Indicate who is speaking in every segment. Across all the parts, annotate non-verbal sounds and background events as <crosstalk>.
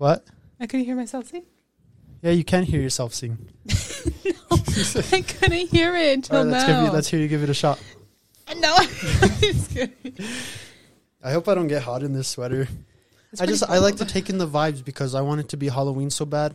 Speaker 1: What?
Speaker 2: I couldn't hear myself sing.
Speaker 1: Yeah, you can hear yourself sing. <laughs>
Speaker 2: no, I couldn't hear it until
Speaker 1: right, let's, give
Speaker 2: now.
Speaker 1: you, let's hear you give it a shot.
Speaker 2: no. <laughs>
Speaker 1: I hope I don't get hot in this sweater.
Speaker 2: It's
Speaker 1: I just I like to take in the vibes because I want it to be Halloween so bad.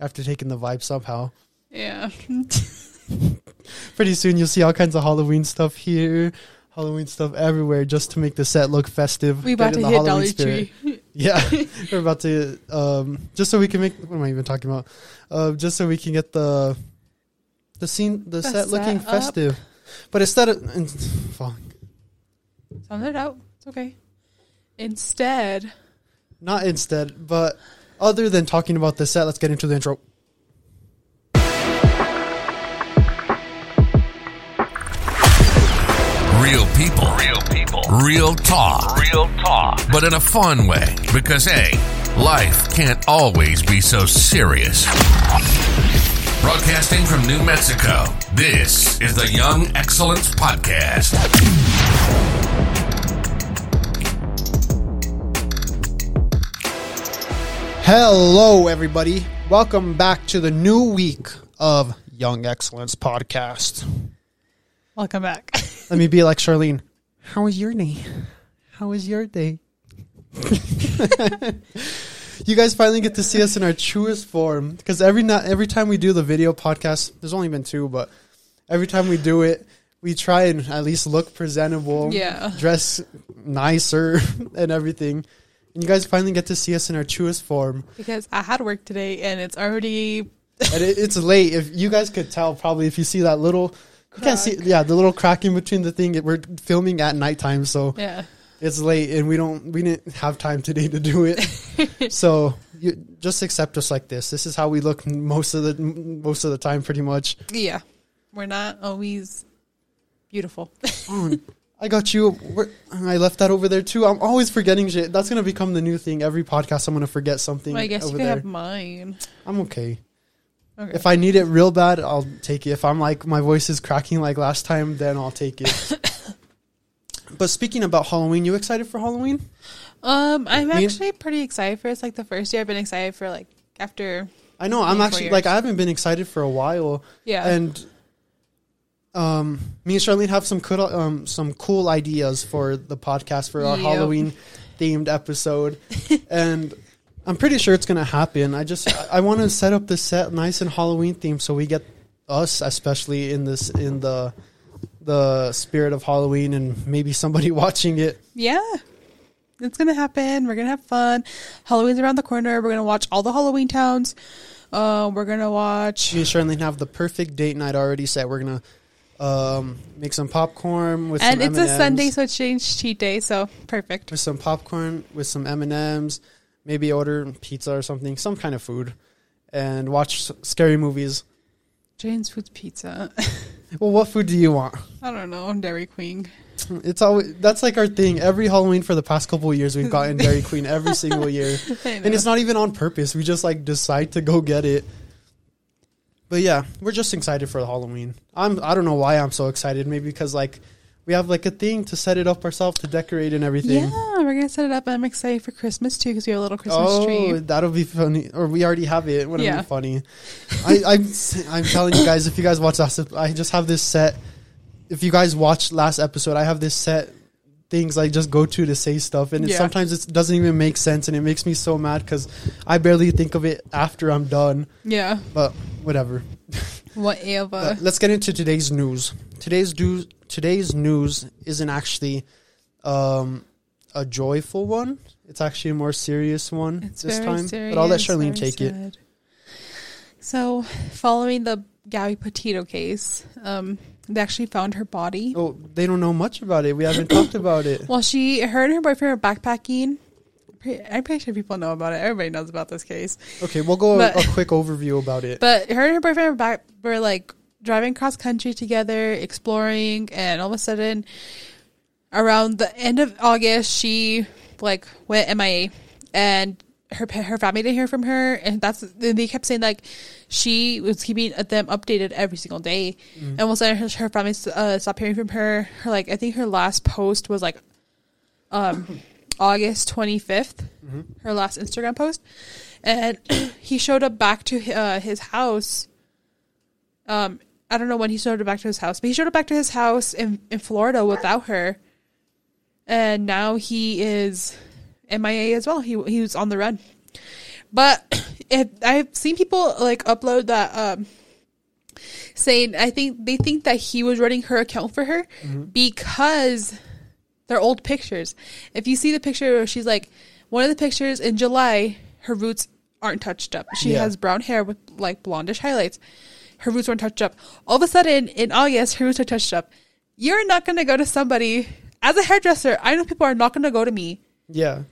Speaker 1: After taking the vibe somehow,
Speaker 2: Yeah. <laughs>
Speaker 1: pretty soon you'll see all kinds of Halloween stuff here, Halloween stuff everywhere, just to make the set look festive.
Speaker 2: We about to
Speaker 1: the
Speaker 2: hit
Speaker 1: Halloween
Speaker 2: Dollar
Speaker 1: spirit.
Speaker 2: Tree.
Speaker 1: Yeah, <laughs> we're about to um just so we can make what am I even talking about? Uh, just so we can get the the scene the,
Speaker 2: The
Speaker 1: set looking
Speaker 2: up.
Speaker 1: festive. But instead of and, fuck,
Speaker 2: Sound it out. It's okay. Instead,
Speaker 1: not instead, but other than talking about the set, let's get into the intro.
Speaker 3: Real people. Real people. Real talk. Real talk. But in a fun way. Because, hey, life can't always be so serious. Broadcasting from New Mexico, this is the Young Excellence Podcast.
Speaker 1: Hello, everybody. Welcome back to the new week of Young Excellence Podcast.
Speaker 2: welcome back.
Speaker 1: Let me be like Charlene. How was your day? How was your day? <laughs> you guys finally get to see us in our truest form because every not every time we do the video podcast, there's only been two, but every time we do it, we try and at least look presentable,
Speaker 2: Yeah.
Speaker 1: dress nicer, <laughs> and everything. And you guys finally get to see us in our truest form.
Speaker 2: because I had work today and it's already
Speaker 1: and it, it's late. If you guys could tell, probably if you see that little, can't see, yeah, the little crack in between the thing. We're filming at nighttime, so
Speaker 2: yeah.
Speaker 1: it's late, and we don't, we didn't have time today to do it. <laughs> so you just accept us like this. This is how we look most of the most of the time, pretty much.
Speaker 2: Yeah. We're not always beautiful. <laughs>
Speaker 1: Oh, I got you. Where, I left that over there too. I'm always forgetting shit. That's gonna become the new thing. Every podcast, I'm gonna forget something.
Speaker 2: Well, I guess you
Speaker 1: there.
Speaker 2: have mine.
Speaker 1: I'm okay.
Speaker 2: Okay.
Speaker 1: If I need it real bad, I'll take it. If I'm like my voice is cracking like last time, then I'll take it. <laughs> but speaking about Halloween, you excited for Halloween?
Speaker 2: um, I'm
Speaker 1: Me-
Speaker 2: actually pretty excited for it. It's like the first year I've been excited for like after
Speaker 1: I know I'm actually like. I haven't been excited for a while,
Speaker 2: yeah.
Speaker 1: and um, me and Charlene have some cool um some cool ideas for the podcast for our
Speaker 2: Yep.
Speaker 1: Halloween themed episode, <laughs> and I'm pretty sure it's gonna happen. I just I, want to set up the set nice and Halloween themed so we get us especially in this in the the spirit of Halloween and maybe somebody <laughs> watching it.
Speaker 2: Yeah. It's gonna happen. We're gonna have fun. Halloween's around the corner. We're gonna watch all the Halloween towns. Uh, we're gonna watch.
Speaker 1: And Charlene have the perfect date night already set. We're gonna um, make some popcorn with
Speaker 2: And it's a
Speaker 1: M&Ms.
Speaker 2: Sunday, so it's change cheat day, so perfect.
Speaker 1: with some popcorn, with some M and M's, maybe order pizza or something, some kind of food, and watch s- scary movies.
Speaker 2: Jane's Foods Pizza. <laughs>
Speaker 1: Well, what food do you want?
Speaker 2: I don't know. Dairy Queen.
Speaker 1: It's always that's like our thing. Every Halloween for the past couple of years, we've gotten Dairy Queen every <laughs> single year, and it's not even on purpose. We just like decide to go get it. But yeah, we're just excited for the Halloween. I'm I don't know why I'm so excited. Maybe because like we have like a thing to set it up ourselves to decorate and everything.
Speaker 2: Yeah, we're gonna set it up. I'm excited for Christmas too because we have a little Christmas
Speaker 1: oh,
Speaker 2: tree.
Speaker 1: Oh, that'll be funny. Or we already have it. Wouldn't
Speaker 2: Yeah.
Speaker 1: be funny. <laughs> I, I'm I'm telling you guys, if you guys watch last, I just have this set. If you guys watched last episode, I have this set things I just go to to say stuff, and it, sometimes it doesn't even make sense, and it makes me so mad because I barely think of it after I'm done.
Speaker 2: Yeah.
Speaker 1: But whatever. <laughs>
Speaker 2: Whatever.
Speaker 1: But let's get into today's news. Today's do today's news isn't actually um, a joyful one. It's actually a more serious one
Speaker 2: It's
Speaker 1: this
Speaker 2: very
Speaker 1: time.
Speaker 2: serious.
Speaker 1: but I'll let Charlene take it.
Speaker 2: So, following the Gabby Petito case, um, they actually found her body.
Speaker 1: Oh, they don't know much about it. We haven't talked <coughs> about it.
Speaker 2: Well, she, her and her boyfriend were backpacking. I'm pretty sure people know about it. Everybody knows about this case.
Speaker 1: Okay, we'll go
Speaker 2: But-
Speaker 1: a, a quick overview about it.
Speaker 2: But her and her boyfriend were back, were like driving cross country together, exploring, and all of a sudden, around the end of August, she like went MIA, and her her family didn't hear from her, and that's they kept saying like she was keeping them updated every single day, and all of a sudden her, her family uh, stopped hearing from her. Her like I think her last post was like um <coughs> August 25th, her last Instagram post, and <coughs> he showed up back to uh, his house. Um, I don't know when he showed up back to his house, but he showed up back to his house in in Florida without her, and now he is MIA as well. He he was on the run, but <clears throat> if, I've seen people like upload that um saying I think they think that he was running her account for her because they're old pictures. If you see the picture where she's like one of the pictures in July, her roots aren't touched up. She
Speaker 1: Yeah.
Speaker 2: has brown hair with like blondish highlights. Her roots weren't touched up. All of a sudden in August, her roots are touched up. You're not gonna go to somebody as a hairdresser. I know people are not gonna go to me
Speaker 1: Yeah.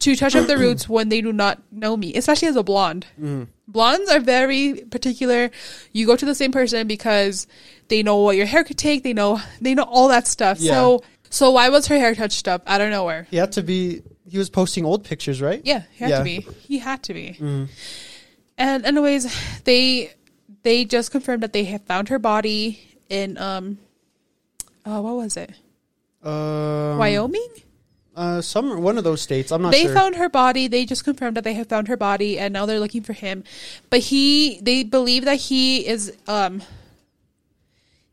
Speaker 2: to touch up their <clears throat> roots when they do not know me, especially as a blonde. Mm. Blondes are very particular. You go to the same person because they know what your hair could take. They know they know all that stuff.
Speaker 1: Yeah.
Speaker 2: So so why was her hair touched up out of nowhere?
Speaker 1: He had to be. He was posting old pictures, right?
Speaker 2: Yeah, he had
Speaker 1: Yeah.
Speaker 2: to be. He had to be. Mm. And anyways, they they just confirmed that they have found her body in um, oh, what was it?
Speaker 1: Um,
Speaker 2: Wyoming.
Speaker 1: Uh, some one of those states. I'm not
Speaker 2: they
Speaker 1: sure.
Speaker 2: found her body. They just confirmed that they have found her body, and now they're looking for him. But he, they believe that he is, um,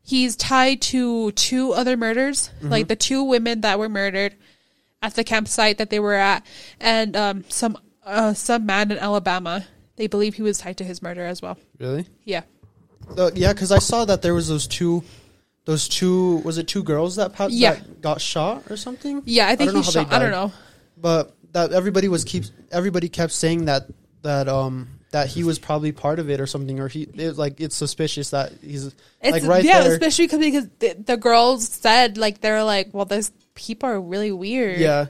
Speaker 2: he's tied to two other murders,
Speaker 1: Mm-hmm.
Speaker 2: like the two women that were murdered at the campsite that they were at, and um, some uh, some man in Alabama. They believe he was tied to his murder as well.
Speaker 1: really.
Speaker 2: Yeah,
Speaker 1: Uh, yeah, because I saw that there was those two, those two. Was it two girls that, pa-
Speaker 2: Yeah.
Speaker 1: that got shot or something?
Speaker 2: yeah. I think
Speaker 1: don't know
Speaker 2: he
Speaker 1: how they
Speaker 2: shot. I don't
Speaker 1: died.
Speaker 2: know.
Speaker 1: But that everybody was keeps everybody kept saying that that um that he was probably part of it or something or he it, like it's suspicious that he's
Speaker 2: It's,
Speaker 1: like right there.
Speaker 2: yeah,
Speaker 1: there.
Speaker 2: especially 'cause- because the, the girls said like they're like, well, those people are really weird.
Speaker 1: Yeah.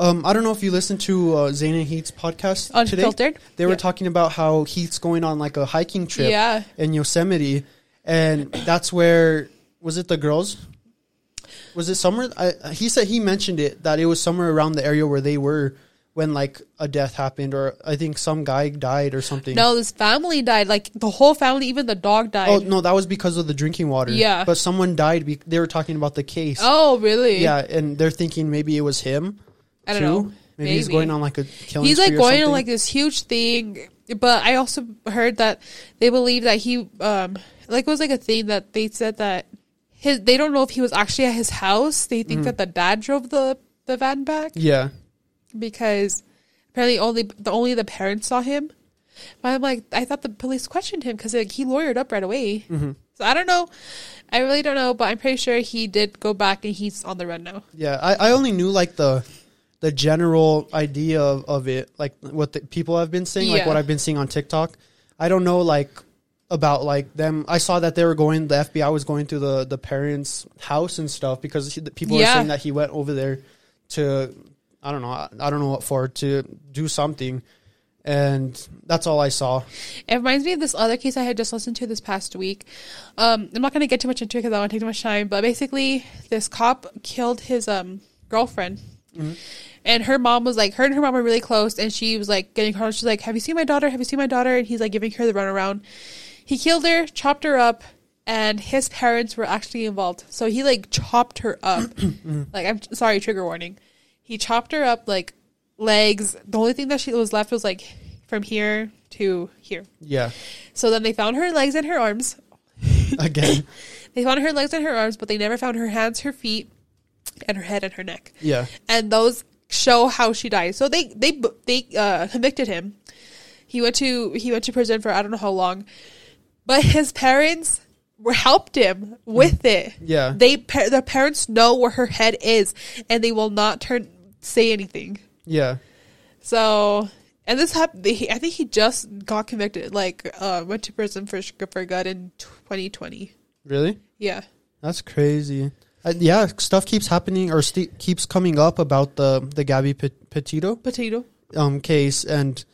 Speaker 1: Um, I don't know if you listened to uh, Zane and Heath's podcast today.
Speaker 2: Unfiltered?
Speaker 1: They were
Speaker 2: Yeah.
Speaker 1: talking about how Heath's going on like a hiking trip
Speaker 2: Yeah.
Speaker 1: in Yosemite, and that's where was it the girls? Was it somewhere? I, he said he mentioned it that it was somewhere around the area where they were when like a death happened, or I think some guy died or something.
Speaker 2: No, this family died. Like the whole family, even the dog died.
Speaker 1: Oh no, that was because of the drinking water.
Speaker 2: Yeah.
Speaker 1: but someone died. Be- they were talking about the case.
Speaker 2: Oh, really?
Speaker 1: yeah, and they're thinking maybe it was him.
Speaker 2: I don't know.
Speaker 1: Maybe, he's going on like a killing.
Speaker 2: He's like going on like this huge thing. But I also heard that they believe that he, um, like it was like a thing that they said that his. They don't know if he was actually at his house. They think that the dad drove the the van back
Speaker 1: Yeah,
Speaker 2: because apparently only the only the parents saw him. But I'm like, I thought the police questioned him because like, he lawyered up right away.
Speaker 1: Mm-hmm.
Speaker 2: So I don't know. I really don't know, but I'm pretty sure he did go back and he's on the run now.
Speaker 1: yeah. I, I only knew like the the general idea of, of it, like what the people have been saying, like
Speaker 2: Yeah.
Speaker 1: what I've been seeing on TikTok. I don't know like about like them. I saw that they were going. The FBI was going to the the parents' house and stuff because he, the people were
Speaker 2: Yeah.
Speaker 1: saying that he went over there to I don't know. I, I don't know what for to do something. And that's all I saw.
Speaker 2: It reminds me of this other case I had just listened to this past week. Um, I'm not going to get too much into it because I don't want to take too much time. But basically, this cop killed his um girlfriend, and her mom was like, her and her mom were really close, and she was like getting her. She's like, "Have you seen my daughter? Have you seen my daughter?" And he's like giving her the runaround. He killed her, chopped her up, and his parents were actually involved. So he like chopped her up. <clears throat> like I'm sorry, trigger warning. He chopped her up like legs. The only thing that she was left was like from here to here.
Speaker 1: Yeah.
Speaker 2: So then they found her legs and her arms.
Speaker 1: Again. <laughs>
Speaker 2: They found her legs and her arms, but they never found her hands, her feet, and her head and her neck.
Speaker 1: Yeah.
Speaker 2: And those show how she died. So they they they uh, convicted him. He went to he went to prison for I don't know how long, but his parents were helped him with it.
Speaker 1: Yeah.
Speaker 2: They pa- the parents know where her head is, and they will not turn say anything.
Speaker 1: Yeah.
Speaker 2: So, and this happened. I think he just got convicted. Like, uh, went to prison for for good in 2020.
Speaker 1: Really?
Speaker 2: Yeah,
Speaker 1: That's crazy. Uh, yeah, stuff keeps happening or st- keeps coming up about the the Gabby Pe- Petito
Speaker 2: potato.
Speaker 1: um case, and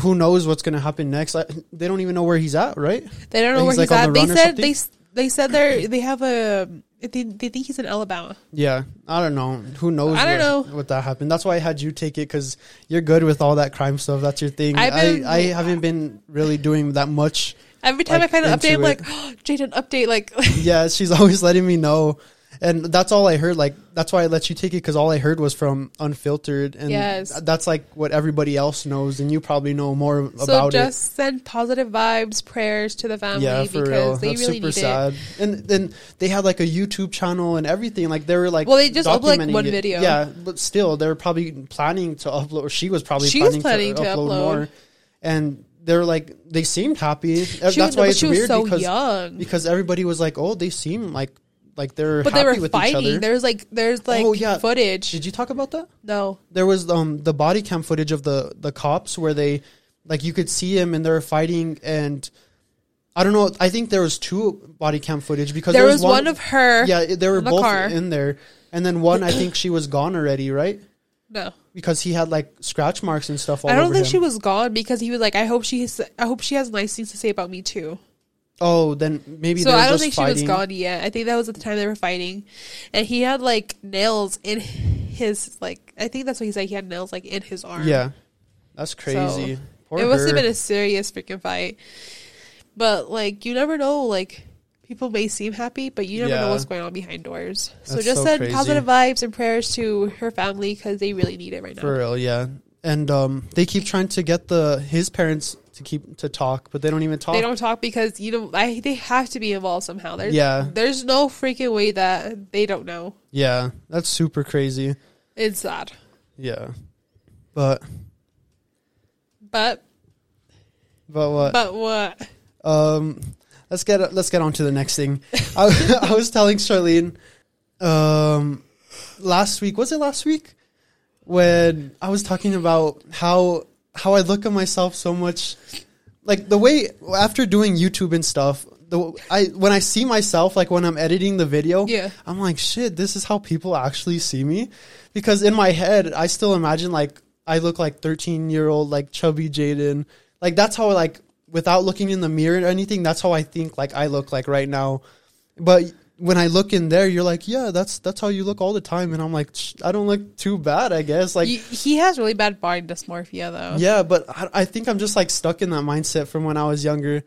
Speaker 1: who knows what's gonna happen next? I, they don't even know where he's at, right?
Speaker 2: They don't know where
Speaker 1: like,
Speaker 2: he's
Speaker 1: on
Speaker 2: at.
Speaker 1: the
Speaker 2: They said they they said they they have a they, they think he's in Alabama.
Speaker 1: Yeah, I don't know. Who knows?
Speaker 2: I don't
Speaker 1: what,
Speaker 2: know.
Speaker 1: what that happened. That's why I had you take it because you're good with all that crime stuff. That's your thing.
Speaker 2: Been-
Speaker 1: I I haven't been really doing that much.
Speaker 2: Every time
Speaker 1: Like,
Speaker 2: I find an update, I'm like, oh, <gasps> Jaden, update. Like, <laughs>
Speaker 1: Yeah, she's always letting me know. And that's all I heard. Like that's why I let you take it because all I heard was from unfiltered, and
Speaker 2: Yes.
Speaker 1: that's like what everybody else knows, and you probably know more
Speaker 2: So
Speaker 1: about it.
Speaker 2: So just send positive vibes, prayers to the family
Speaker 1: Yeah, for
Speaker 2: because
Speaker 1: real.
Speaker 2: they
Speaker 1: That's
Speaker 2: really
Speaker 1: super
Speaker 2: need
Speaker 1: sad. And then they had like a YouTube channel and everything. Like they were like
Speaker 2: Well, they just uploaded like, one
Speaker 1: it.
Speaker 2: video.
Speaker 1: Yeah, but still, they were probably planning to upload. Or she was probably
Speaker 2: She was
Speaker 1: planning,
Speaker 2: planning
Speaker 1: to,
Speaker 2: to
Speaker 1: upload,
Speaker 2: upload.
Speaker 1: more. And they're like they seemed happy.
Speaker 2: She
Speaker 1: That's
Speaker 2: was,
Speaker 1: why it's weird
Speaker 2: so
Speaker 1: because
Speaker 2: young.
Speaker 1: because everybody was like, oh, they seem like like they're
Speaker 2: But they were fighting. There's like there's like
Speaker 1: Oh, yeah.
Speaker 2: footage.
Speaker 1: Did you talk about that?
Speaker 2: no.
Speaker 1: There was um the body cam footage of the the cops where they like you could see him and they were fighting and I don't know. I think there was two body cam footage because
Speaker 2: There
Speaker 1: there,
Speaker 2: was one of her
Speaker 1: Yeah, they were
Speaker 2: the
Speaker 1: both
Speaker 2: car.
Speaker 1: in there, and then one I think she was gone already, right?
Speaker 2: No.
Speaker 1: Because he had like scratch marks and stuff all
Speaker 2: I don't think
Speaker 1: him.
Speaker 2: she was gone because he was like, I hope she has, I hope she has nice things to say about me too.
Speaker 1: Oh, then maybe
Speaker 2: so
Speaker 1: they were
Speaker 2: I don't think
Speaker 1: fighting.
Speaker 2: she was gone yet. I think that was at the time they were fighting, and he had like nails in his like. I think that's what he said. He had nails like in his arm.
Speaker 1: Yeah, that's crazy. Poor
Speaker 2: it must have been a serious freaking fight. But like, you never know. Like, people may seem happy, but you never
Speaker 1: Yeah.
Speaker 2: know what's going on behind doors. So
Speaker 1: That's
Speaker 2: just
Speaker 1: so
Speaker 2: send
Speaker 1: crazy.
Speaker 2: positive vibes and prayers to her family because they really need it right now.
Speaker 1: For real, yeah. And um, they keep trying to get the his parents to keep to talk, but they don't even talk.
Speaker 2: They don't talk because you know I, they have to be involved somehow. There's,
Speaker 1: Yeah.
Speaker 2: there's no freaking way that they don't know.
Speaker 1: Yeah, that's super crazy.
Speaker 2: It's sad,
Speaker 1: Yeah, but
Speaker 2: but
Speaker 1: but what?
Speaker 2: but what?
Speaker 1: Um, let's get let's get on to the next thing. I, <laughs> I was telling Charlene, um, last week was it last week when I was talking about how how I look at myself so much, like the way after doing YouTube and stuff. The I when I see myself like when I'm editing the video,
Speaker 2: Yeah.
Speaker 1: I'm like shit. This is how people actually see me, because in my head I still imagine like I look like 13 year old like chubby Jaden. Like that's how like without looking in the mirror or anything, that's how I think like I look like right now. But when I look in there, you're like, yeah, that's that's how you look all the time, and I'm like, I don't look too bad, I guess. Like,
Speaker 2: he has really bad body dysmorphia though.
Speaker 1: yeah, but I, I think I'm just like stuck in that mindset from when I was younger,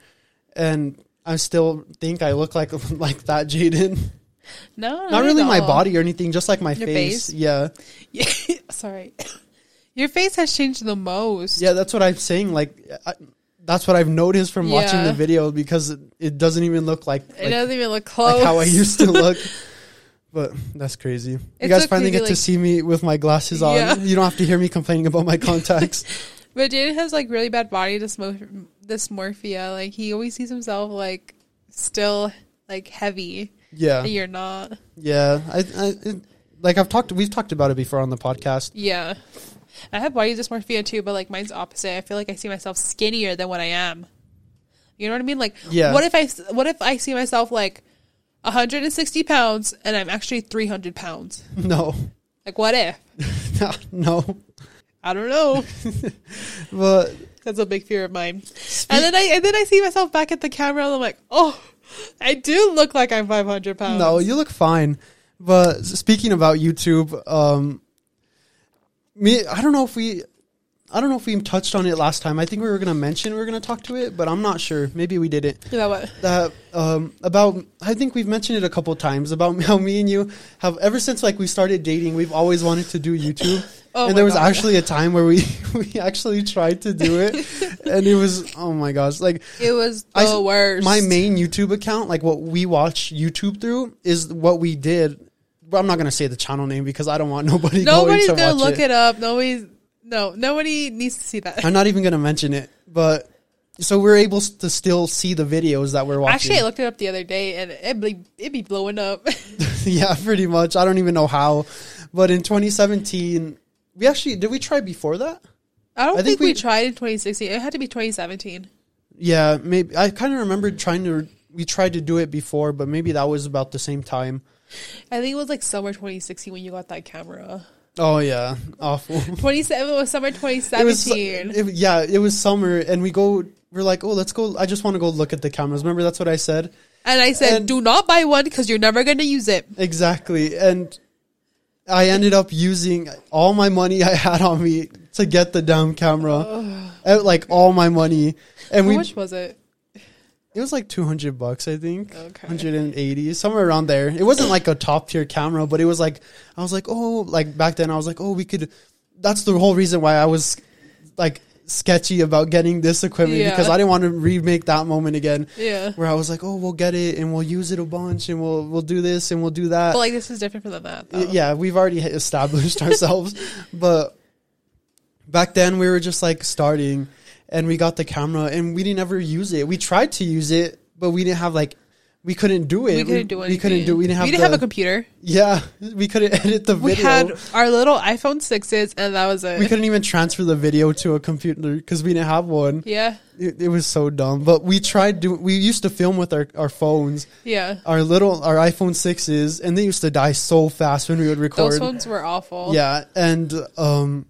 Speaker 1: and I still think I look like <laughs> like that Jaden.
Speaker 2: No,
Speaker 1: Not really my body or anything, just like my
Speaker 2: Your
Speaker 1: face.
Speaker 2: face?
Speaker 1: Yeah,
Speaker 2: Yeah, <laughs> sorry. <laughs> Your face has changed the most.
Speaker 1: yeah, that's what I'm saying. Like, I, that's what I've noticed from watching the video because it, it doesn't even look like,
Speaker 2: it doesn't even look close.
Speaker 1: like how I used to <laughs> look. But that's crazy. You guys finally get to
Speaker 2: like-
Speaker 1: see me with my glasses on.
Speaker 2: Yeah.
Speaker 1: You don't have to hear me complaining about my contacts. <laughs>
Speaker 2: But Jaden has like really bad body dysmo- dysmorphia. Like he always sees himself like still like heavy,
Speaker 1: yeah,
Speaker 2: and you're not.
Speaker 1: yeah. I, I it, like I've talked. We've talked about it before on the podcast.
Speaker 2: Yeah, I have body dysmorphia too, but like mine's opposite. I feel like I see myself skinnier than what I am. You know what I mean? Like,
Speaker 1: Yeah.
Speaker 2: What if I what if I see myself like 160 pounds and I'm actually 300 pounds? <laughs>
Speaker 1: No,
Speaker 2: Like, what if? <laughs>
Speaker 1: no.
Speaker 2: I don't know. <laughs>
Speaker 1: But
Speaker 2: That's a big fear of mine. and then I and then I see myself back at the camera and I'm like, oh, I do look like I'm 500 pounds.
Speaker 1: no, you look fine. But speaking about YouTube, um, me, I don't know if we, I don't know if we touched on it last time. I think we were gonna mention we were gonna talk to it, but I'm not sure. Maybe we didn't.
Speaker 2: Know what?
Speaker 1: that um about I think we've mentioned it a couple times about <laughs> how me and you have ever since like we started dating we've always wanted to do YouTube <laughs>
Speaker 2: Oh
Speaker 1: and there was
Speaker 2: God.
Speaker 1: actually a time where we <laughs> we actually tried to do it and it was oh my gosh like
Speaker 2: It was the
Speaker 1: I
Speaker 2: worst.
Speaker 1: my main YouTube account like what we watch YouTube through is what we did I'm not gonna say the channel name because I don't want <laughs> nobody
Speaker 2: Nobody's
Speaker 1: going to
Speaker 2: look it. up. Nobody's no. Nobody needs to see that.
Speaker 1: I'm not even gonna mention it but so we're able to still see the videos that we're watching
Speaker 2: Actually, I looked it up the other day and it be it be blowing up. <laughs> <laughs>
Speaker 1: yeah, pretty much. I don't even know how. But in 2017, we actually did we try before that?
Speaker 2: I don't
Speaker 1: I think
Speaker 2: think, we,
Speaker 1: we-
Speaker 2: tried in 2016. It had to be 2017.
Speaker 1: Yeah, maybe I kind of remember trying to we tried to do it before, but maybe that was about the same time.
Speaker 2: I think it was like summer 2016 when you got that camera.
Speaker 1: Oh yeah, awful. <laughs>
Speaker 2: 27 was summer
Speaker 1: It was
Speaker 2: 2017.
Speaker 1: it- yeah, it was summer and we go we're like, "Oh, let's go I just want to go look at the cameras." Remember that's what I said?
Speaker 2: and I said,
Speaker 1: and-
Speaker 2: "Do not buy one because you're never gonna use it."
Speaker 1: Exactly. And I ended up using all my money I had on me to get the damn camera. Uh, like all my money. And
Speaker 2: How
Speaker 1: we
Speaker 2: much was it?
Speaker 1: It was like two hundred bucks, I think.
Speaker 2: Okay.
Speaker 1: Hundred and eighty, somewhere around there. It wasn't like a top tier camera, but it was like I was like, oh, like back then I was like, oh, we could. That's the whole reason why I was like sketchy about getting this equipment
Speaker 2: Yeah.
Speaker 1: because I didn't want to remake that moment again
Speaker 2: Yeah.
Speaker 1: where I was like, oh, we'll get it and we'll use it a bunch and we'll we'll do this and we'll do that.
Speaker 2: But like this is different from that. Though.
Speaker 1: Yeah, we've already established <laughs> ourselves, but back then we were just like starting, and we got the camera, and we didn't ever use it. We tried to use it, but we didn't have like we couldn't do it.
Speaker 2: We couldn't do anything.
Speaker 1: We couldn't do. We didn't have.
Speaker 2: We didn't
Speaker 1: the,
Speaker 2: have a computer.
Speaker 1: Yeah, <laughs> we couldn't edit the video.
Speaker 2: We had our little iPhone sixes, and that was it.
Speaker 1: we couldn't even transfer the video to a computer because we didn't have one.
Speaker 2: yeah.
Speaker 1: It, it was so dumb. But we tried do. We used to film with our, our phones,
Speaker 2: Yeah.
Speaker 1: our little our iPhone sixes, and they used to die so fast when we would record.
Speaker 2: Those phones were awful.
Speaker 1: Yeah, and um,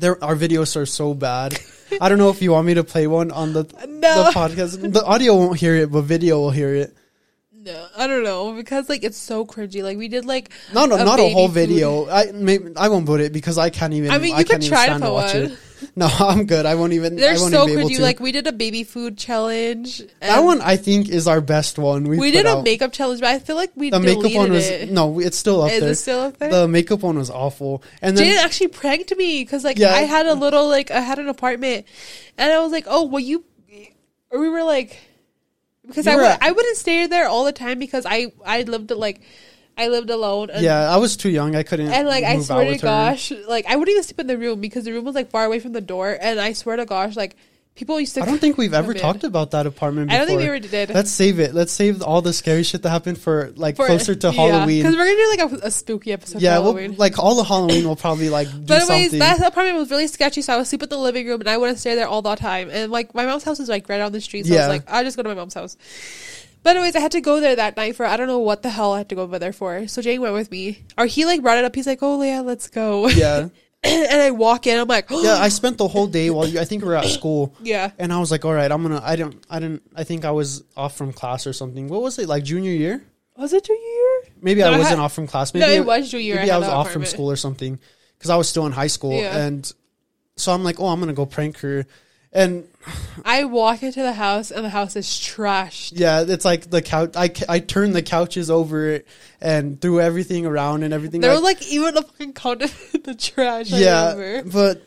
Speaker 1: there our videos are so bad. I don't know if you want me to play one on the <laughs>
Speaker 2: No.
Speaker 1: the podcast. The audio won't hear it, but video will hear it.
Speaker 2: No, I don't know because like it's so cringy. Like we did like
Speaker 1: No, no,
Speaker 2: A
Speaker 1: not a whole
Speaker 2: food.
Speaker 1: video. I maybe I won't put it because I can't even.
Speaker 2: I mean, you
Speaker 1: can't
Speaker 2: could
Speaker 1: even
Speaker 2: try to
Speaker 1: watch
Speaker 2: one.
Speaker 1: it. <laughs> No, I'm good. I won't even.
Speaker 2: they're
Speaker 1: I won't
Speaker 2: so
Speaker 1: even be able
Speaker 2: cringy.
Speaker 1: to.
Speaker 2: Like we did a baby food challenge.
Speaker 1: that one, I think, is our best one. We,
Speaker 2: did a
Speaker 1: out.
Speaker 2: makeup challenge, but I feel like we
Speaker 1: The makeup one was
Speaker 2: it.
Speaker 1: no, it's still up
Speaker 2: Is
Speaker 1: there.
Speaker 2: it still up there?
Speaker 1: The makeup one was awful, and then
Speaker 2: Jaden actually pranked me because like
Speaker 1: Yeah.
Speaker 2: I had a little like I had an apartment, and I was like, oh well, you, or we were like, because
Speaker 1: You
Speaker 2: I would
Speaker 1: at-
Speaker 2: I wouldn't stay there all the time because I I lived like I lived alone. And,
Speaker 1: yeah, I was too young. I couldn't.
Speaker 2: And like I swear to
Speaker 1: her.
Speaker 2: gosh, like I wouldn't even sleep in the room because the room was like far away from the door, and I swear to gosh, like people used to.
Speaker 1: I don't think we've ever
Speaker 2: in.
Speaker 1: talked about that apartment. Before.
Speaker 2: I don't think we ever did.
Speaker 1: Let's save it. Let's save all the scary shit that happened for like closer to Halloween.
Speaker 2: because we're gonna do like a, a spooky episode.
Speaker 1: yeah,
Speaker 2: for
Speaker 1: we'll, like all the Halloween will probably like <laughs> do
Speaker 2: But anyways,
Speaker 1: something.
Speaker 2: that apartment was really sketchy, so I would sleep in the living room and I wouldn't stay there all the time. And like my mom's house is like right on the street, so I was like, I just go to my mom's house. But anyways, I had to go there that night for I don't know what the hell I had to go over there for. So Jay went with me, or he like brought it up. He's like, "Oh, Leah, let's go."
Speaker 1: yeah, <laughs>
Speaker 2: and I walk in, I'm like, <gasps>
Speaker 1: yeah. I spent the whole day while you. I think we were at school.
Speaker 2: yeah,
Speaker 1: And I was like, all right, I'm gonna. I don't. I didn't. I think I was off from class or something. What was it like junior year?
Speaker 2: was it junior year?
Speaker 1: Maybe
Speaker 2: No,
Speaker 1: I
Speaker 2: I
Speaker 1: wasn't
Speaker 2: had-
Speaker 1: off from class.
Speaker 2: No,
Speaker 1: Maybe
Speaker 2: it was junior year.
Speaker 1: Maybe
Speaker 2: I
Speaker 1: I, was off from school or something because I was still in high school.
Speaker 2: Yeah.
Speaker 1: And so I'm like, oh, I'm gonna go prank her. And
Speaker 2: I walk into the house and the house is trashed.
Speaker 1: yeah, it's like the couch. I, I turned the couches over and threw everything around and everything.
Speaker 2: There
Speaker 1: like-
Speaker 2: was like even a fucking counter in <laughs> the trash.
Speaker 1: Yeah,
Speaker 2: remember.
Speaker 1: but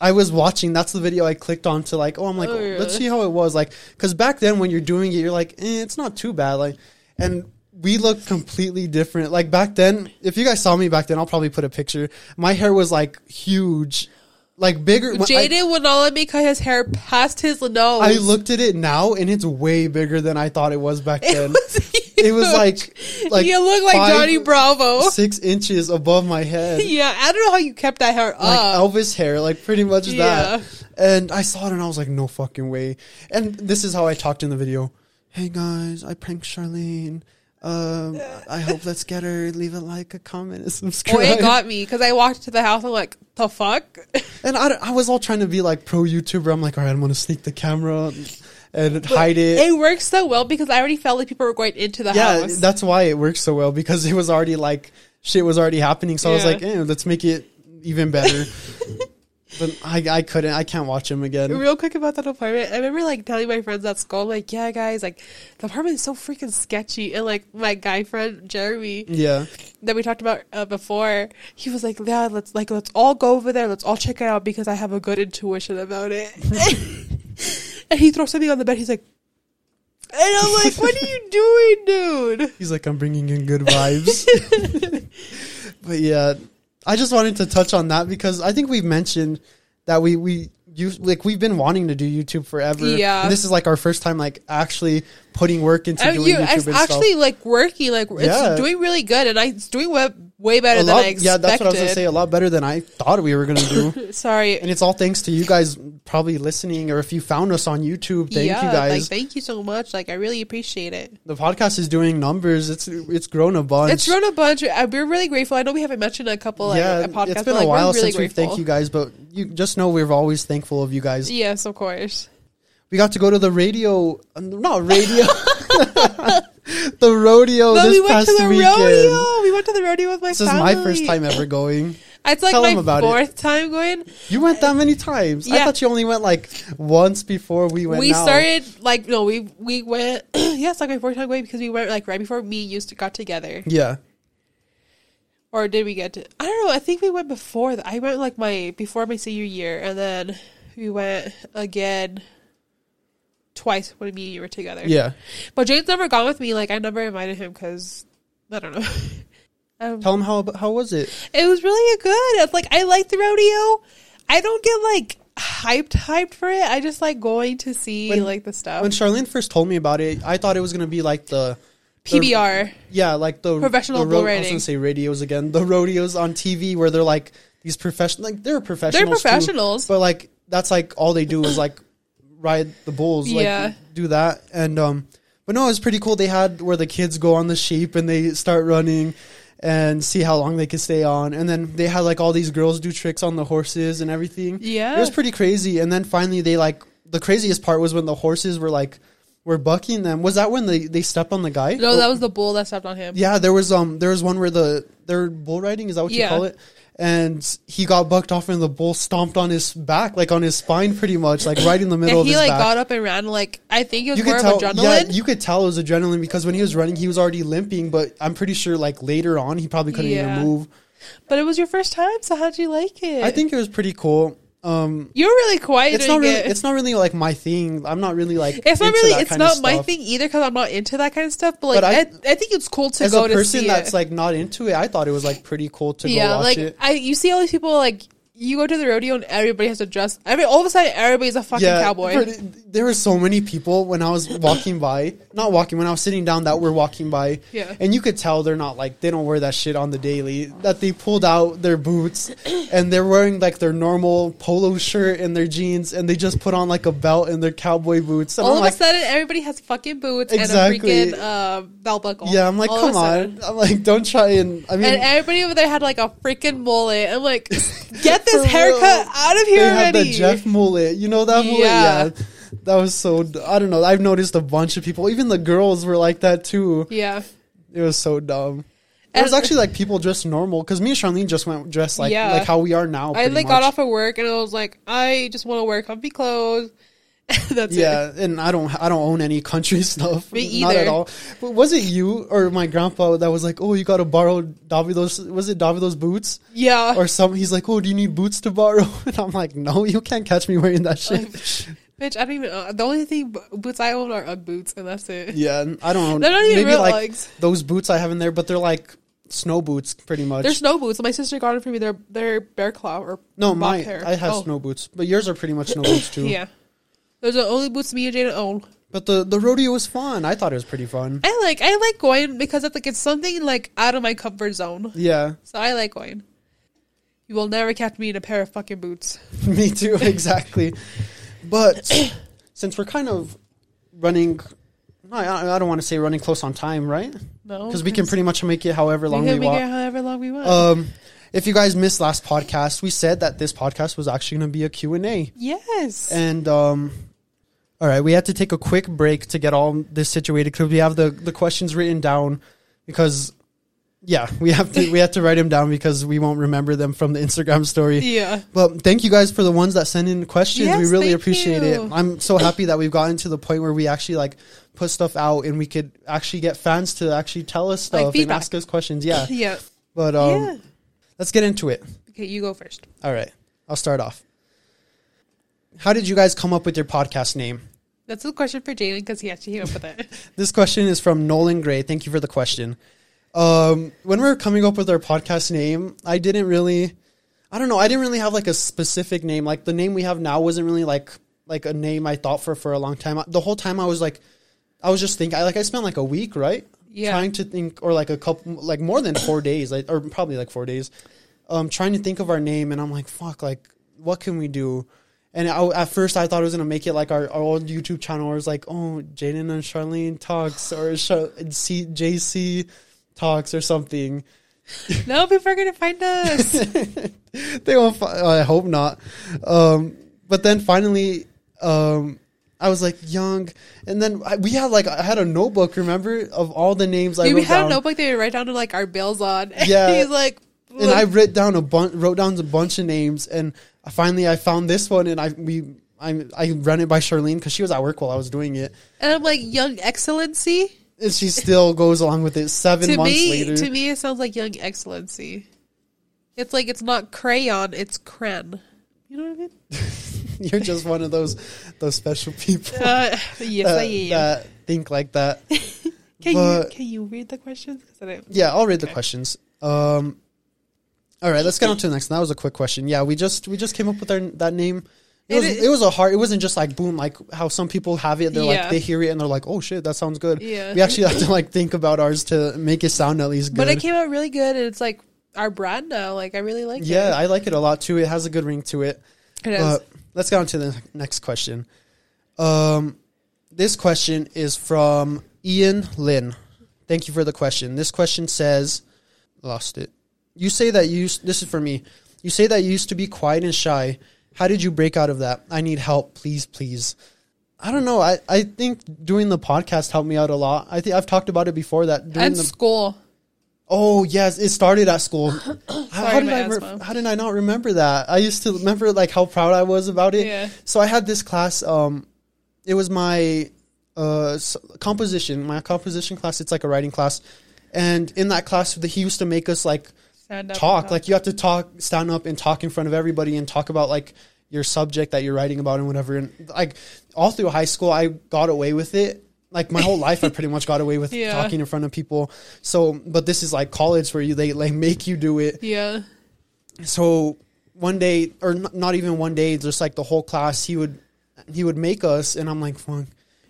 Speaker 1: I was watching. That's the video I clicked on to like. Oh, I'm like,
Speaker 2: Oh,
Speaker 1: let's see how it was. Like, because back then when you're doing it, you're like, eh, it's not too bad. Like, and we look completely different. Like back then, if you guys saw me back then, I'll probably put a picture. My hair was like huge, like bigger. I-
Speaker 2: Jaden would not let me cut his hair past his nose.
Speaker 1: I looked at it now, and it's way bigger than I thought it was back
Speaker 2: It
Speaker 1: then.
Speaker 2: was,
Speaker 1: It was like, like
Speaker 2: you look like
Speaker 1: five-
Speaker 2: Johnny Bravo.
Speaker 1: six inches above my head. <laughs>
Speaker 2: Yeah, I don't know how you kept that hair up, like.
Speaker 1: Elvis hair, like pretty much
Speaker 2: Yeah.
Speaker 1: that. And I saw it and I was like, no fucking way. And this is how I talked in the video. Hey guys, I pranked Charlene. Um, I hope let's get her. Leave a like, a comment, and <laughs> subscribe.
Speaker 2: Oh, it got me because I walked to the house. I'm like, the fuck?
Speaker 1: and I, I was all trying to be like pro YouTuber. I'm like, all right, I'm gonna sneak the camera and hide it.
Speaker 2: It worked so well because I already felt like people were going into the
Speaker 1: yeah,
Speaker 2: house.
Speaker 1: that's why it works so well because it was already like shit was already happening. So I was like, eh, let's make it even better. <laughs> but I, I couldn't. I can't watch him again.
Speaker 2: Real quick about that apartment, I remember like telling my friends at school, like, yeah, guys, like the apartment is so freaking sketchy. And like my guy friend Jeremy
Speaker 1: Yeah.
Speaker 2: that we talked about uh, before, he was like, yeah, let's like let's all go over there, let's all check it out because I have a good intuition about it. <laughs> and he throws something on the bed. He's like, and I'm like, what are you <laughs> doing, dude?
Speaker 1: He's like, I'm bringing in good vibes. <laughs> but yeah, I just wanted to touch on that because I think we've mentioned that we we use like we've been wanting to do YouTube forever.
Speaker 2: Yeah.
Speaker 1: And this is like our first time like actually putting work into
Speaker 2: And
Speaker 1: doing
Speaker 2: you,
Speaker 1: YouTube
Speaker 2: it's
Speaker 1: and
Speaker 2: actually
Speaker 1: stuff.
Speaker 2: like working, like it's
Speaker 1: Yeah.
Speaker 2: doing really good, and I, it's doing way, way better
Speaker 1: A
Speaker 2: than
Speaker 1: lot,
Speaker 2: I expected.
Speaker 1: yeah, that's what I was gonna say. A lot better than I thought we were gonna do. <laughs>
Speaker 2: Sorry,
Speaker 1: and it's all thanks to you guys probably listening, or if you found us on YouTube, thank
Speaker 2: yeah,
Speaker 1: you
Speaker 2: like
Speaker 1: guys.
Speaker 2: thank you so much. Like I really appreciate it.
Speaker 1: the podcast is doing numbers. It's it's grown a bunch.
Speaker 2: It's grown a bunch. Uh, We're really grateful. I know we haven't mentioned a couple like,
Speaker 1: yeah,
Speaker 2: podcasts,
Speaker 1: it's been
Speaker 2: like,
Speaker 1: a while
Speaker 2: really
Speaker 1: since we've
Speaker 2: grateful.
Speaker 1: you guys, but you just know we're always thankful of you guys.
Speaker 2: Yes, of course.
Speaker 1: We got to go to the radio, uh, not radio, <laughs> the rodeo
Speaker 2: No,
Speaker 1: this
Speaker 2: we went
Speaker 1: past
Speaker 2: to the
Speaker 1: weekend.
Speaker 2: rodeo. We went to the rodeo with my
Speaker 1: This is my first time ever going. <laughs>
Speaker 2: It's like
Speaker 1: Tell
Speaker 2: my
Speaker 1: about it.
Speaker 2: fourth time going.
Speaker 1: You went that many times. I thought you only went like once before we went.
Speaker 2: we
Speaker 1: now.
Speaker 2: started like no, we we went. <clears throat> yeah, it's like my fourth time going because we went like right before me used to got together.
Speaker 1: Yeah.
Speaker 2: Or did we get to? I don't know. I think we went before that. I went like my before my senior year, and then we went again twice when me and you were together.
Speaker 1: Yeah.
Speaker 2: But James never gone with me. Like I never invited him because I don't know. <laughs> um,
Speaker 1: Tell him how how was it?
Speaker 2: it was really good. It's like I like the rodeo. I don't get like hyped hyped for it. I just like going to see
Speaker 1: When-
Speaker 2: like the stuff.
Speaker 1: When Charlene first told me about it, I thought it was gonna be like the
Speaker 2: PBR.
Speaker 1: yeah, like the
Speaker 2: Professional
Speaker 1: the
Speaker 2: bull
Speaker 1: I was gonna say radios again. The rodeos on TV where they're like these professional, like they're professionals. too,
Speaker 2: professionals.
Speaker 1: but like that's like all they do is like ride the bulls. Like,
Speaker 2: Yeah.
Speaker 1: do that and um. But no, it was pretty cool. They had where the kids go on the sheep and they start running and see how long they can stay on. And then they had like all these girls do tricks on the horses and everything.
Speaker 2: Yeah.
Speaker 1: It was pretty crazy. And then finally they like the craziest part was when the horses were like were bucking them. Was that when they, they stepped on the guy?
Speaker 2: No, that was the bull that stepped on him.
Speaker 1: Yeah, there was um there was one where the they're bull riding, is that what you call it? And he got bucked off and the bull stomped on his back, like on his spine pretty much, like right in the middle
Speaker 2: And
Speaker 1: of
Speaker 2: he like
Speaker 1: back.
Speaker 2: got up and ran. Like I think it was
Speaker 1: you
Speaker 2: more
Speaker 1: could
Speaker 2: of
Speaker 1: tell,
Speaker 2: adrenaline.
Speaker 1: yeah, you could tell it was adrenaline because when he was running, he was already limping. But I'm pretty sure, like later on, he probably couldn't
Speaker 2: Yeah.
Speaker 1: even move.
Speaker 2: but it was your first time, so how'd you like it?
Speaker 1: I think it was pretty cool. Um,
Speaker 2: You're really quiet.
Speaker 1: it's not really,
Speaker 2: it.
Speaker 1: it's not really like my thing. I'm not really like.
Speaker 2: It's not really. It's not my thing either because I'm not into that kind of stuff. But like,
Speaker 1: But I-
Speaker 2: I, I, think it's cool to
Speaker 1: As
Speaker 2: go
Speaker 1: a person that's
Speaker 2: it.
Speaker 1: like not into it, I thought it was like pretty cool to go
Speaker 2: yeah,
Speaker 1: watch
Speaker 2: like
Speaker 1: it.
Speaker 2: I, you see all these people like you go to the rodeo and everybody has to dress. I mean, all of a sudden everybody's a fucking cowboy.
Speaker 1: pretty- there were so many people when I was walking by, not walking, when I was sitting down that were walking by.
Speaker 2: Yeah.
Speaker 1: And you could tell they're not like, they don't wear that shit on the daily. That they pulled out their boots and they're wearing like their normal polo shirt and their jeans and they just put on like a belt and their cowboy boots. And
Speaker 2: all
Speaker 1: I'm
Speaker 2: of
Speaker 1: like,
Speaker 2: a sudden everybody has fucking boots
Speaker 1: Exactly.
Speaker 2: and a freaking uh, belt buckle.
Speaker 1: yeah, I'm like,
Speaker 2: All
Speaker 1: come on. I'm like, don't try and, I mean,
Speaker 2: And everybody over there had like a freaking mullet. I'm like, <laughs> get
Speaker 1: For
Speaker 2: this haircut
Speaker 1: real.
Speaker 2: out of here
Speaker 1: they
Speaker 2: here
Speaker 1: had the Jeff mullet. You know that mullet?
Speaker 2: Yeah.
Speaker 1: Yeah. That was so, I don't know. I've noticed a bunch of people, even the girls were like that too.
Speaker 2: yeah.
Speaker 1: It was so dumb. It was actually like people dressed normal because me and Charlene just went dressed like
Speaker 2: Yeah.
Speaker 1: like how we are now.
Speaker 2: I like got off of work and I was like, I just want to wear comfy clothes. <laughs> That's it.
Speaker 1: Yeah, and I don't I don't own any country <laughs> stuff.
Speaker 2: Me
Speaker 1: Not at all. But was it you or my grandpa that was like, "Oh, you got to borrow Davido's was it Davido's boots?"
Speaker 2: Yeah.
Speaker 1: Or some he's like, "Oh, do you need boots to borrow?" <laughs> And I'm like, "No, you can't catch me wearing that shit."
Speaker 2: Bitch, I don't even. Uh, the only thing boots I own are UGG boots, and that's it.
Speaker 1: yeah, I don't know.
Speaker 2: They're not even
Speaker 1: Maybe
Speaker 2: real
Speaker 1: like
Speaker 2: Uggs.
Speaker 1: those boots I have in there, but they're like snow boots pretty much.
Speaker 2: They're snow boots. My sister got them for me. They're they're bear claw or
Speaker 1: no, my
Speaker 2: bobtail.
Speaker 1: I have
Speaker 2: Oh,
Speaker 1: snow boots, but yours are pretty much snow boots <coughs> too.
Speaker 2: Yeah, those are the only boots me and Jada own.
Speaker 1: But the the rodeo was fun. I thought it was pretty fun.
Speaker 2: I like I like going because it's like it's something like out of my comfort zone.
Speaker 1: Yeah,
Speaker 2: So I like going. You will never catch me in a pair of fucking boots. <laughs>
Speaker 1: me too. <laughs> Exactly. But <coughs> since we're kind of running, I, I don't want to say running close on time, right?
Speaker 2: No,
Speaker 1: Because we can pretty much make it however
Speaker 2: we
Speaker 1: long
Speaker 2: can
Speaker 1: we
Speaker 2: make it
Speaker 1: want.
Speaker 2: however long we want.
Speaker 1: Um, if you guys missed last podcast, we said that this podcast was actually going to be a Q and A,
Speaker 2: yes.
Speaker 1: and um, all right, we had to take a quick break to get all this situated because we have the the questions written down because. Yeah, we have to we have to write them down because we won't remember them from the Instagram story.
Speaker 2: yeah.
Speaker 1: But thank you guys for the ones that send in questions. we really appreciate
Speaker 2: you.
Speaker 1: it. I'm so happy that we've gotten to the point where we actually like put stuff out and we could actually get fans to actually tell us
Speaker 2: Like
Speaker 1: stuff and ask us questions. Yeah.
Speaker 2: Yeah.
Speaker 1: But um
Speaker 2: yeah.
Speaker 1: Let's get into it.
Speaker 2: Okay, you go first.
Speaker 1: All right. I'll start off. How did you guys come up with your podcast name?
Speaker 2: That's a question for Jalen because he actually came up with it. <laughs> <laughs>
Speaker 1: This question is from Nolan Gray. Thank you for the question. Um, when we were coming up with our podcast name, I didn't really, I don't know, I didn't really have like a specific name. Like the name we have now wasn't really like like a name I thought for for a long time. The whole time I was like, I was just thinking, I like I spent like a week, right?
Speaker 2: Yeah.
Speaker 1: Trying to think, or like a couple, like more than four <coughs> days, like or probably like four days, um, trying to think of our name, and I'm like, fuck, like what can we do? And I, at first, I thought it was gonna make it like our, our old YouTube channel, where it's like, oh, Jaden and Charlene talks, or Char- C- JC talks, or something.
Speaker 2: no, people are gonna find us. <laughs>
Speaker 1: they won't. Fi- I hope not. Um, but then finally, um, I was like young, and then I, we had like I had a notebook. Remember of all the names I
Speaker 2: Dude,
Speaker 1: wrote
Speaker 2: we had
Speaker 1: down.
Speaker 2: a notebook that we write down to like our bills on. <laughs>
Speaker 1: Yeah.
Speaker 2: he's like,
Speaker 1: and I wrote down a bunch, wrote down a bunch of names, and I finally I found this one, and I we I I ran it by Charlene because she was at work while I was doing it,
Speaker 2: and I'm like, Young Excellency.
Speaker 1: and she still goes along with it seven
Speaker 2: To
Speaker 1: months
Speaker 2: me,
Speaker 1: later.
Speaker 2: to me, it sounds like Young Excellency. It's like it's not crayon, it's crayon. You know what I mean? <laughs>
Speaker 1: You're just one of those those special people
Speaker 2: Uh, yes,
Speaker 1: that,
Speaker 2: I am.
Speaker 1: that think like that. <laughs>
Speaker 2: can
Speaker 1: but-
Speaker 2: you can you read the questions?
Speaker 1: Yeah, I'll read the questions. Um, all right, let's get on to the next. One. That was a quick question. Yeah, we just we just came up with our, that name. It
Speaker 2: It
Speaker 1: was
Speaker 2: is-
Speaker 1: it was a hard. It wasn't just like boom, like how some people have it. They're
Speaker 2: Yeah.
Speaker 1: like they hear it and they're like, oh shit, that sounds good.
Speaker 2: Yeah.
Speaker 1: We actually have to like think about ours to make it sound at least good.
Speaker 2: But it came out really good, and it's like our brand now. Like I really like
Speaker 1: yeah,
Speaker 2: it.
Speaker 1: Yeah, I like it a lot too. It has a good ring to it.
Speaker 2: It is.
Speaker 1: Let's get on to the next question. Um, this question is from Ian Lin. Thank you for the question. This question says, lost it. You say that you, this is for me. You say that you used to be quiet and shy. How did you break out of that? I need help, please, please. I don't know. I, I think doing the podcast helped me out a lot. I think I've talked about it before that
Speaker 2: and
Speaker 1: the
Speaker 2: school.
Speaker 1: Oh yes, it started at school. <clears throat> how, how did I re- how did I not remember that? I used to remember like how proud I was about it.
Speaker 2: Yeah.
Speaker 1: So I had this class. Um, it was my uh composition, my composition class. It's like a writing class, and in that class, the, he used to make us like
Speaker 2: Stand up.
Speaker 1: talk.
Speaker 2: and
Speaker 1: Like you have to talk, stand up, and talk in front of everybody, and talk about like your subject that you're writing about and whatever. And like all through high school, I got away with it. Like my whole life, I pretty much got away with
Speaker 2: Yeah.
Speaker 1: talking in front of people. So, but this is like college where you they like make you do it.
Speaker 2: Yeah.
Speaker 1: So one day, or n- not even one day, just like the whole class, he would he would make us, and I'm like, fuck.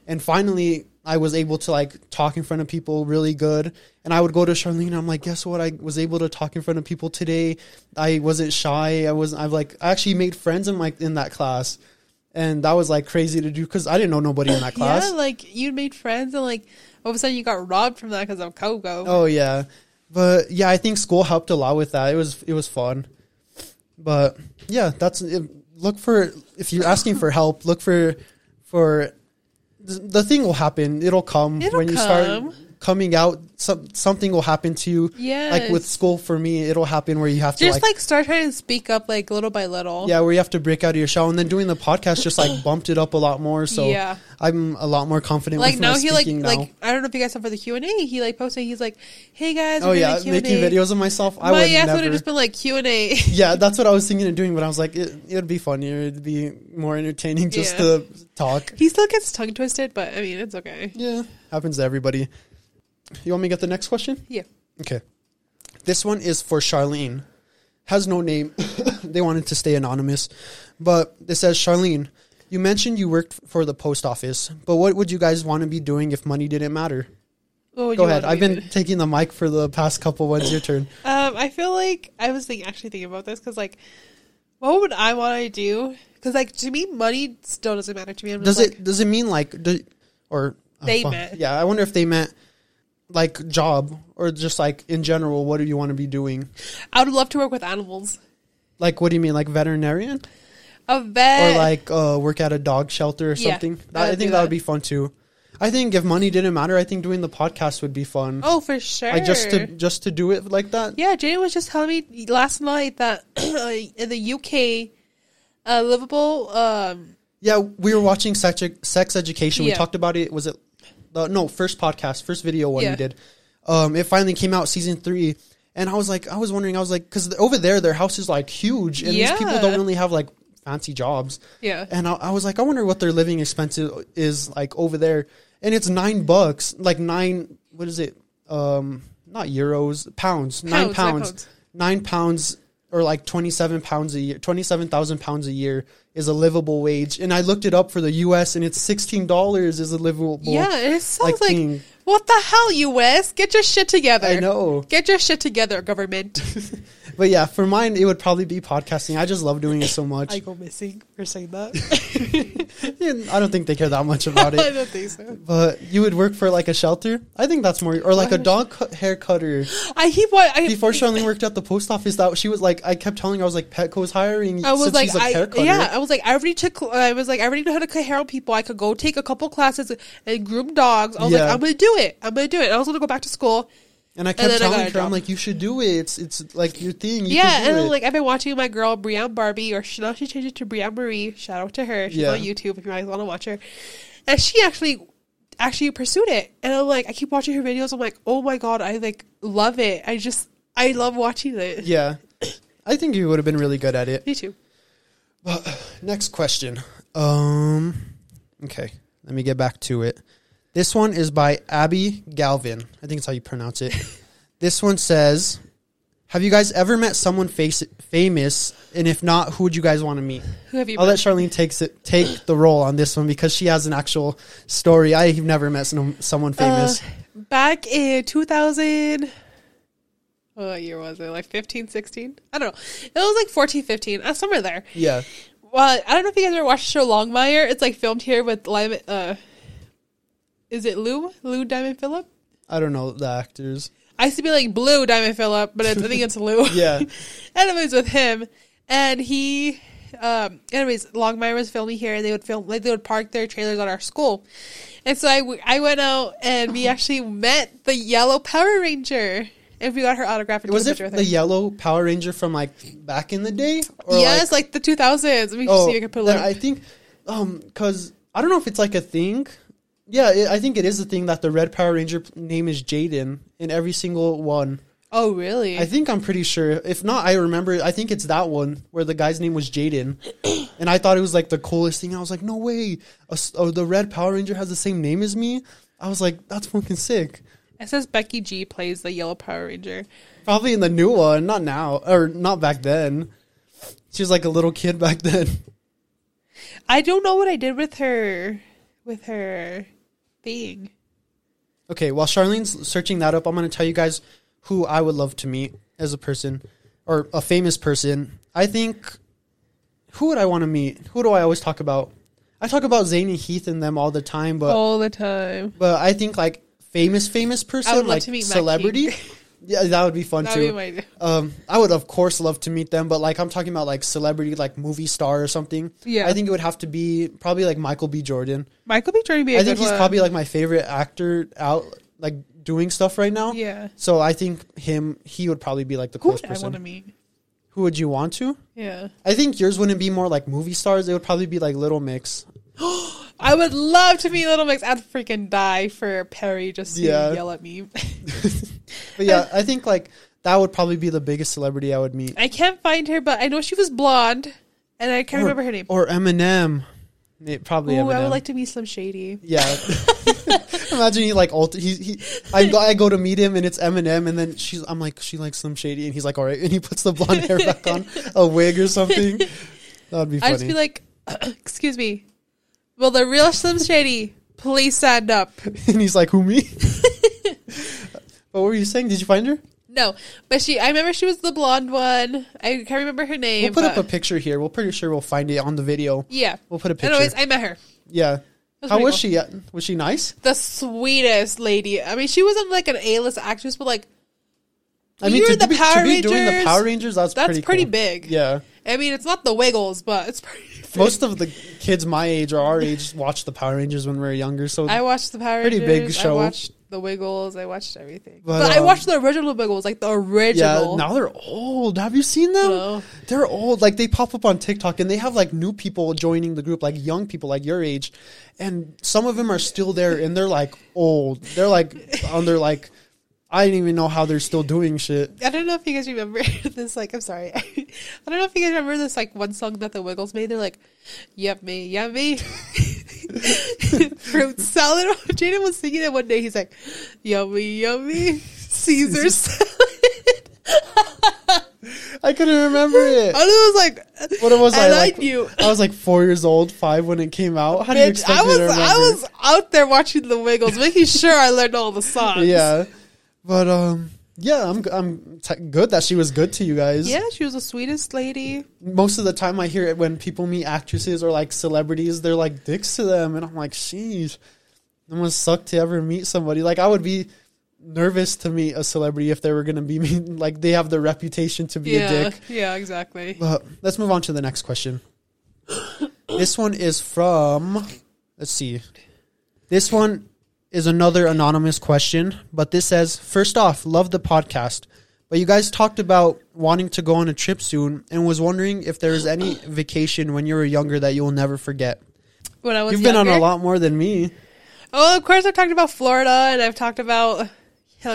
Speaker 1: And finally, I was able to like talk in front of people really good. And I would go to Charlene. I'm like, guess what? I was able to talk in front of people today. I wasn't shy. I was. I've like I actually made friends in like in that class, and that was like crazy to do because I didn't know nobody in that <coughs> class.
Speaker 2: Yeah, like you made friends, and like all of a sudden you got robbed from that because of Coco.
Speaker 1: Oh yeah, but yeah, I think school helped a lot with that. It was it was fun, but yeah, that's it, look for if you're asking for <laughs> help, look for for the, the thing will happen. It'll come
Speaker 2: It'll
Speaker 1: when you
Speaker 2: come.
Speaker 1: start coming out. Some, something will happen to you. Yeah. Like with school for me, it'll happen where you have to
Speaker 2: Just
Speaker 1: like,
Speaker 2: like, start trying to speak up, like little by little.
Speaker 1: yeah, where you have to break out of your shell. And then doing the podcast just like <sighs> bumped it up a lot more. So
Speaker 2: Yeah.
Speaker 1: I'm a lot more confident.
Speaker 2: Like
Speaker 1: with
Speaker 2: now
Speaker 1: my
Speaker 2: he like
Speaker 1: now.
Speaker 2: like I don't know if you guys saw for the Q and A. He like posted. He's like, "Hey guys,
Speaker 1: oh yeah,
Speaker 2: Q&A."
Speaker 1: making videos of myself. I
Speaker 2: My
Speaker 1: would
Speaker 2: ass would have just been like Q and A. <laughs>
Speaker 1: yeah, that's what I was thinking of doing, but I was like, it, it'd be funnier. It'd be more entertaining just
Speaker 2: Yeah.
Speaker 1: to talk.
Speaker 2: He still gets tongue twisted, but I mean it's okay.
Speaker 1: Yeah, happens to everybody. You want me to get the next question?
Speaker 2: Yeah.
Speaker 1: Okay. This one is for Charlene. Has no name. <coughs> they wanted to stay anonymous. But it says, Charlene, you mentioned you worked for the post office, but what would you guys want to be doing if money didn't matter?
Speaker 2: What
Speaker 1: Go ahead. I've been taking the mic for the past couple ones. Your turn. <laughs>
Speaker 2: Um, I feel like I was think, actually thinking about this because like, what would I want to do? Because like to me, money still doesn't matter to me. I'm
Speaker 1: Does it does it mean like do, or uh,
Speaker 2: They
Speaker 1: fuck.
Speaker 2: meant.
Speaker 1: Yeah, I wonder if they meant like job or just like in general. What do you want to be doing?
Speaker 2: I would love to work with animals.
Speaker 1: Like, what do you mean, like veterinarian
Speaker 2: A vet
Speaker 1: or like uh, work at a dog shelter or something?
Speaker 2: I
Speaker 1: That, I
Speaker 2: would
Speaker 1: think that
Speaker 2: that.
Speaker 1: would be fun too. I think if money didn't matter, I think doing the podcast would be fun.
Speaker 2: Oh, for sure.
Speaker 1: Like just to just to do it like that.
Speaker 2: Yeah, Jane was just telling me last night that <clears throat> in the UK, uh, livable. Um,
Speaker 1: Yeah, we were watching sex, sex education. We talked about it. Was it the no first podcast, first video one
Speaker 2: Yeah.
Speaker 1: we did? Um, it finally came out season three, and I was like, I was wondering, I was like, because over there, their house is like huge, and these people
Speaker 2: Yeah.
Speaker 1: don't really have like fancy jobs.
Speaker 2: yeah,
Speaker 1: And I, I was like, I wonder what their living expense is like over there, and it's nine bucks, like nine. What is it? Um, not euros, pounds, nine
Speaker 2: Pounds, nine
Speaker 1: pounds,
Speaker 2: pounds.
Speaker 1: nine pounds, or like twenty seven pounds a year, twenty seven thousand pounds a year is a livable wage. And I looked it up for the U.S. and it's sixteen dollars is a livable.
Speaker 2: yeah. It sounds
Speaker 1: like,
Speaker 2: like. What the hell, US? Get your shit together.
Speaker 1: I know,
Speaker 2: Get your shit together, government. <laughs>
Speaker 1: but yeah, for mine it would probably be podcasting. I just love doing it so much.
Speaker 2: I go missing for saying that. <laughs>
Speaker 1: And I don't think they care that much <laughs> about it.
Speaker 2: I don't think so.
Speaker 1: But you would work for like a shelter. I think that's more, or like a dog cut, hair cutter. <gasps>
Speaker 2: I keep what I
Speaker 1: before Charlene worked at the post office, that she was like, I kept telling her, I was like, Petco's hiring.
Speaker 2: I was
Speaker 1: since
Speaker 2: like,
Speaker 1: she's a
Speaker 2: I,
Speaker 1: hair
Speaker 2: yeah, I was like, I already took, I was like, I already know how to cut hair on people. I could go take a couple classes and groom dogs. I was
Speaker 1: Yeah.
Speaker 2: like, I'm gonna do it. I'm gonna do it. I was gonna go back to school
Speaker 1: And I kept
Speaker 2: I
Speaker 1: telling her. I'm like, you should do it. It's it's like your thing. You
Speaker 2: yeah, and
Speaker 1: it.
Speaker 2: like I've been watching my girl Brianne Barbie, or she, now she changed it to Brianne Marie. Shout out to her. She's
Speaker 1: Yeah.
Speaker 2: on YouTube if you guys want to watch her. And she actually actually pursued it, and I'm like, I keep watching her videos. I'm like, oh my god, I like love it. I just I love watching it.
Speaker 1: yeah, I think you would have been really good at it.
Speaker 2: Me too.
Speaker 1: Well, <sighs> Next question. Um, okay, let me get back to it. This one is by Abby Galvin. I think it's how you pronounce it. <laughs> this one says, "Have you guys ever met someone face- famous? And if not, who would you guys want to meet?"
Speaker 2: Who have you?
Speaker 1: I'll
Speaker 2: met?
Speaker 1: let Charlene takes it take the role on this one because she has an actual story. I've never met some, someone famous.
Speaker 2: Uh, back in 2000 what year was it like 15 16 i don't know it was like 14 15 uh, somewhere there
Speaker 1: yeah,
Speaker 2: well i don't know if you guys ever watched the show longmire it's like filmed here with Lyman, uh is it lou lou diamond phillip
Speaker 1: I don't know the actors.
Speaker 2: i used to be like blue diamond phillip but it's, i think it's <laughs> lou
Speaker 1: Yeah, <laughs>
Speaker 2: anyways with him and he um anyways longmire was filming here and they would film like they would park their trailers at our school and so I, I went out and we actually met the yellow power ranger and we got her autograph and
Speaker 1: was it the yellow Power Ranger from like back in the day? Or
Speaker 2: yes
Speaker 1: like,
Speaker 2: like, the 2000s let me
Speaker 1: oh,
Speaker 2: see if i can put.
Speaker 1: I think, um, because I don't know if it's like a thing. Yeah, it, I think it is the thing that the Red Power Ranger name is Jaden in every single one.
Speaker 2: oh really
Speaker 1: I think I'm pretty sure. If not, I remember. I think it's that one where the guy's name was Jaden, <clears throat> and I thought it was like the coolest thing. I was like, no way, a oh, the Red Power Ranger has the same name as me. I was like, that's fucking sick.
Speaker 2: it says becky g plays the yellow power ranger
Speaker 1: Probably in the new one, not now or not back then. She was like a little kid back then.
Speaker 2: i don't know what i did with her with her thing
Speaker 1: Okay, while Charlene's searching that up, I'm going to tell you guys who I would love to meet as a person or a famous person. I think who would I want to meet? Who do I always talk about? I talk about Zane and Heath and them all the time, but
Speaker 2: all the time
Speaker 1: but I think like famous famous person
Speaker 2: I would love
Speaker 1: like
Speaker 2: to meet Matt
Speaker 1: celebrity. <laughs> Yeah, that would be fun
Speaker 2: That'd
Speaker 1: too.
Speaker 2: be
Speaker 1: Um, I would of course love to meet them, but like I'm talking about like celebrity, like movie star or something.
Speaker 2: Yeah.
Speaker 1: I think it would have to be probably like Michael B. Jordan.
Speaker 2: michael b jordan would be a
Speaker 1: I think he's
Speaker 2: one.
Speaker 1: probably like my favorite actor out, like doing stuff right now.
Speaker 2: yeah
Speaker 1: So I think him, he would probably be like the
Speaker 2: who
Speaker 1: close
Speaker 2: would i want to
Speaker 1: person.
Speaker 2: meet
Speaker 1: Who would you want to?
Speaker 2: yeah
Speaker 1: I think yours wouldn't be more like movie stars. It would probably be like Little Mix. <gasps>
Speaker 2: I would love to meet Little Mix. I'd freaking die for Perrie just to
Speaker 1: Yeah.
Speaker 2: yell at me. <laughs>
Speaker 1: But yeah, I think like that would probably be the biggest celebrity I would meet.
Speaker 2: I can't find her, but I know she was blonde, and I can't
Speaker 1: Or-
Speaker 2: remember her name.
Speaker 1: Or Eminem. It Probably
Speaker 2: Ooh,
Speaker 1: Eminem.
Speaker 2: I would like to meet Slim Shady.
Speaker 1: Yeah. <laughs> Imagine he like alter. He, he I go I go to meet him and it's Eminem and then she's I'm like she likes Slim Shady and he's like all right and he puts the blonde hair back on a wig or something. <laughs> That would be funny.
Speaker 2: I'd just be like, <clears throat> "Excuse me, will the real Slim Shady please stand up?" <laughs>
Speaker 1: and he's like who me? <laughs> what were you saying? Did you find her?
Speaker 2: No, but she. I remember she was the blonde one. I can't remember her name.
Speaker 1: We'll put up a picture here. We're pretty sure we'll find it on the video.
Speaker 2: yeah.
Speaker 1: We'll put a picture.
Speaker 2: Anyways, I met her.
Speaker 1: yeah.
Speaker 2: That's
Speaker 1: How was
Speaker 2: cool.
Speaker 1: she? Uh, Was she nice?
Speaker 2: The sweetest lady. I mean, she wasn't like an A-list actress, but like
Speaker 1: I mean, to,
Speaker 2: the
Speaker 1: be,
Speaker 2: Power
Speaker 1: to be doing the
Speaker 2: Rangers,
Speaker 1: Power Rangers, that's,
Speaker 2: that's
Speaker 1: pretty
Speaker 2: pretty,
Speaker 1: cool.
Speaker 2: big.
Speaker 1: Yeah.
Speaker 2: I mean, it's not the Wiggles, but it's pretty. <laughs>
Speaker 1: Most of the kids my age or our age watched the Power Rangers when we were younger. So
Speaker 2: I watched the Power
Speaker 1: Pretty
Speaker 2: Rangers.
Speaker 1: big show.
Speaker 2: I watched the Wiggles. I watched everything.
Speaker 1: But,
Speaker 2: But, I
Speaker 1: um,
Speaker 2: watched the original Wiggles, like the original.
Speaker 1: yeah, now they're old. Have you seen them?
Speaker 2: No.
Speaker 1: They're old. Like they pop up on TikTok and they have like new people joining the group, like young people like your age. And some of them are still there and they're like old. They're like on their like I didn't even know how they're still doing shit.
Speaker 2: I don't know if you guys remember <laughs> this. Like, I'm sorry. <laughs> I don't know if you guys remember this. Like one song that the Wiggles made. They're like, "Yummy, yummy." <laughs> Fruit salad. Jaden was singing it one day. He's like, "Yummy, yummy." Caesar salad.
Speaker 1: I couldn't remember it.
Speaker 2: And it was like,
Speaker 1: What it was I
Speaker 2: I
Speaker 1: like?
Speaker 2: knew.
Speaker 1: I was like four years old, five when it came out. How do you expect
Speaker 2: I
Speaker 1: me to remember?
Speaker 2: I was out there watching the Wiggles, making sure I learned all the songs.
Speaker 1: yeah, but um, yeah, I'm I'm t- good that she was good to you guys.
Speaker 2: yeah, she was the sweetest lady.
Speaker 1: Most of the time, I hear it when people meet actresses or like celebrities, they're like dicks to them, and I'm like, sheesh, it must suck to ever meet somebody. Like I would be nervous to meet a celebrity if they were gonna be <laughs> mean. Like they have the reputation to be
Speaker 2: yeah,
Speaker 1: a dick.
Speaker 2: yeah, exactly.
Speaker 1: But let's move on to the next question. <coughs> this one is from. Let's see. This one is another anonymous question, but this says, first off, love the podcast. But you guys talked about wanting to go on a trip soon and was wondering if there was any vacation when you were younger that you will never forget.
Speaker 2: When I was
Speaker 1: You've been on a lot more than me.
Speaker 2: Oh, of course, I've talked about Florida and I've talked about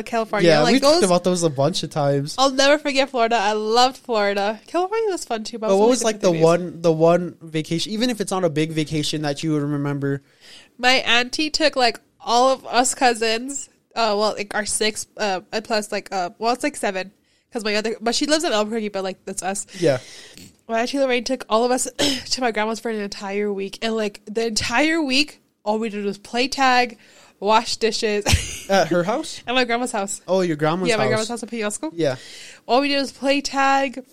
Speaker 2: California.
Speaker 1: yeah,
Speaker 2: like
Speaker 1: we
Speaker 2: those,
Speaker 1: talked about those a bunch of times.
Speaker 2: I'll never forget Florida. I loved Florida. California was fun too. But,
Speaker 1: But
Speaker 2: it
Speaker 1: what was like the
Speaker 2: 15
Speaker 1: one the one vacation, even if it's not a big vacation that you would remember?
Speaker 2: My auntie took like all of us cousins. Uh, well, like our six, uh, plus like uh, well, it's like seven because my other, but she lives in Albuquerque, but like that's us.
Speaker 1: Yeah.
Speaker 2: My auntie Lorraine took all of us <clears throat> to my grandma's for an entire week, and like the entire week, all we did was play tag, wash dishes <laughs>
Speaker 1: At her house?
Speaker 2: at my grandma's house.
Speaker 1: Oh, your grandma's house.
Speaker 2: yeah,
Speaker 1: house.
Speaker 2: my grandma's house in Penasco.
Speaker 1: Yeah.
Speaker 2: all we did was play tag.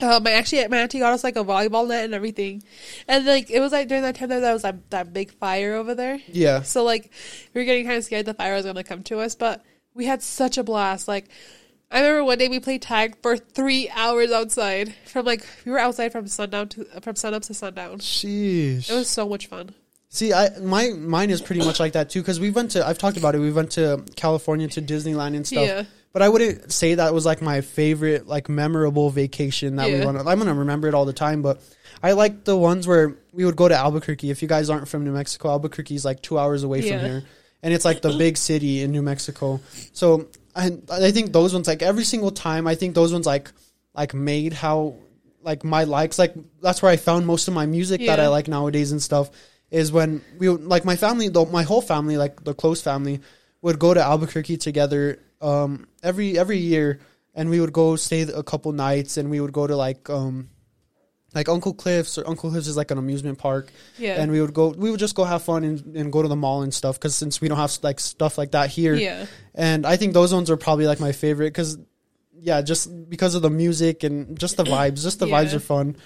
Speaker 2: Um, actually my auntie got us like a volleyball net and everything, and like it was like during that time there that was like that big fire over there.
Speaker 1: Yeah.
Speaker 2: So like we were getting kind of scared the fire was gonna come to us, but we had such a blast. Like I remember one day we played tag for three hours outside from like we were outside from sundown to from sunup to sundown.
Speaker 1: Sheesh.
Speaker 2: It was so much fun.
Speaker 1: See, I my mine is pretty much like that too because we went to I've talked about it. We went to California to Disneyland and stuff.
Speaker 2: Yeah.
Speaker 1: But I wouldn't say that was like my favorite like memorable vacation that we went. on. I'm gonna remember it all the time, but I like the ones where we would go to Albuquerque. If you guys aren't from New Mexico, Albuquerque is like two hours away
Speaker 2: Yeah.
Speaker 1: from here, and it's like the big city in New Mexico. So I I think those ones like every single time I think those ones like like made how like my likes like that's where I found most of my music that I like nowadays and stuff is when we like my family though my whole family like the close family would go to Albuquerque together um every every year and we would go stay a couple nights and we would go to like um like Uncle Cliff's or Uncle Cliff's is like an amusement park
Speaker 2: Yeah.
Speaker 1: and we would go we would just go have fun and, and go to the mall and stuff because since we don't have like stuff like that here
Speaker 2: yeah.
Speaker 1: and I think those ones are probably like my favorite because yeah just because of the music and just the vibes just the vibes are fun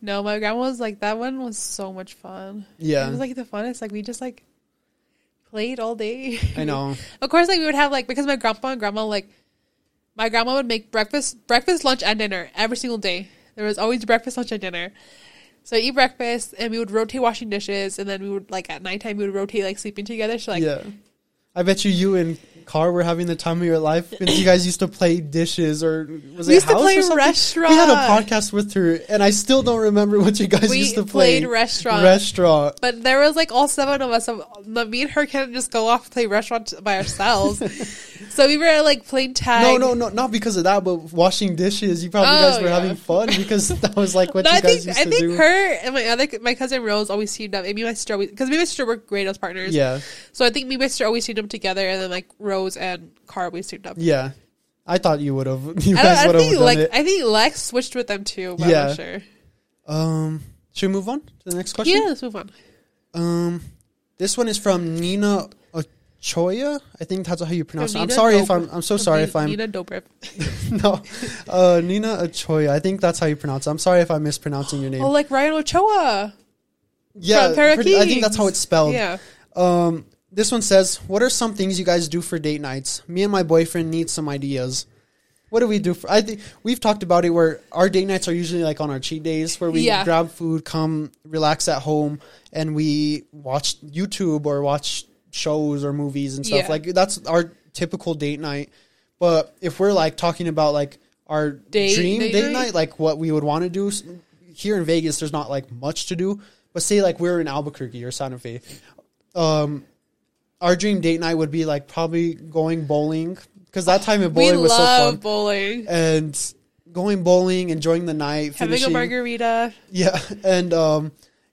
Speaker 2: No, my grandma was like that one was so much fun.
Speaker 1: yeah
Speaker 2: It was like the funnest. Like we just like played all day.
Speaker 1: I know <laughs>
Speaker 2: Of course, like we would have like because my grandpa and grandma like my grandma would make breakfast, breakfast, lunch, and dinner every single day. There was always breakfast, lunch, and dinner. So I eat breakfast, and we would rotate washing dishes, and then we would like at nighttime we would rotate like sleeping together. So like
Speaker 1: yeah I bet you you and Car were having the time of your life because you guys used to play dishes or was
Speaker 2: We
Speaker 1: it
Speaker 2: used to play
Speaker 1: or something?
Speaker 2: restaurant.
Speaker 1: We had a podcast with her and I still don't remember what you guys
Speaker 2: we
Speaker 1: used to play.
Speaker 2: played restaurant.
Speaker 1: Restaurant.
Speaker 2: but there was like all seven of us. So me and her can't just go off and play restaurant by ourselves. <laughs> so we were like playing tag.
Speaker 1: No, no, no, not because of that, but washing dishes. You probably guys
Speaker 2: Oh,
Speaker 1: were
Speaker 2: yeah.
Speaker 1: having fun because <laughs> that was like what
Speaker 2: No,
Speaker 1: you
Speaker 2: I
Speaker 1: guys
Speaker 2: think
Speaker 1: used
Speaker 2: I
Speaker 1: to
Speaker 2: think
Speaker 1: do.
Speaker 2: her and my other my cousin Rose always teamed up. And me and my sister because me and my sister were great as partners.
Speaker 1: yeah,
Speaker 2: So I think me and my sister always teamed up together, and then like Rose and Car always teamed up.
Speaker 1: yeah. I thought you would have. <laughs> You
Speaker 2: I,
Speaker 1: guys would have done
Speaker 2: like
Speaker 1: it.
Speaker 2: I think Lex switched with them too, but
Speaker 1: Yeah.
Speaker 2: I'm not sure.
Speaker 1: Um, should we move on to the next question?
Speaker 2: Yeah, let's move on.
Speaker 1: Um, this one is from Nina Ochoya. I think that's how you pronounce it. I'm
Speaker 2: Nina
Speaker 1: sorry if I'm. I'm so sorry
Speaker 2: Ni-
Speaker 1: if I'm.
Speaker 2: Nina Dobrev. <laughs>
Speaker 1: no, uh, Nina Ochoya. I think that's how you pronounce it. I'm sorry if I'm mispronouncing your name.
Speaker 2: Oh, like Ryan Ochoa.
Speaker 1: yeah, I think that's how it's spelled.
Speaker 2: Yeah.
Speaker 1: Um, this one says, "What are some things you guys do for date nights? Me and my boyfriend need some ideas. What do we do for? I think we've talked about it where our date nights are usually like on our cheat days where we
Speaker 2: Yeah.
Speaker 1: grab food, come relax at home, and we watch YouTube or watch shows or movies and stuff.
Speaker 2: Yeah.
Speaker 1: Like that's our typical date night. But if we're like talking about like our
Speaker 2: Date-
Speaker 1: dream
Speaker 2: date
Speaker 1: date,
Speaker 2: night?
Speaker 1: night, like what we would want to do s- here in Vegas, there's not like much to do. But say like we're in Albuquerque or Santa Fe, um, our dream date night would be like probably going bowling because that time of
Speaker 2: We
Speaker 1: bowling was so funny.
Speaker 2: I love
Speaker 1: fun
Speaker 2: bowling.
Speaker 1: and going bowling, enjoying the night,
Speaker 2: Having
Speaker 1: finishing,
Speaker 2: a margarita,
Speaker 1: yeah, and um,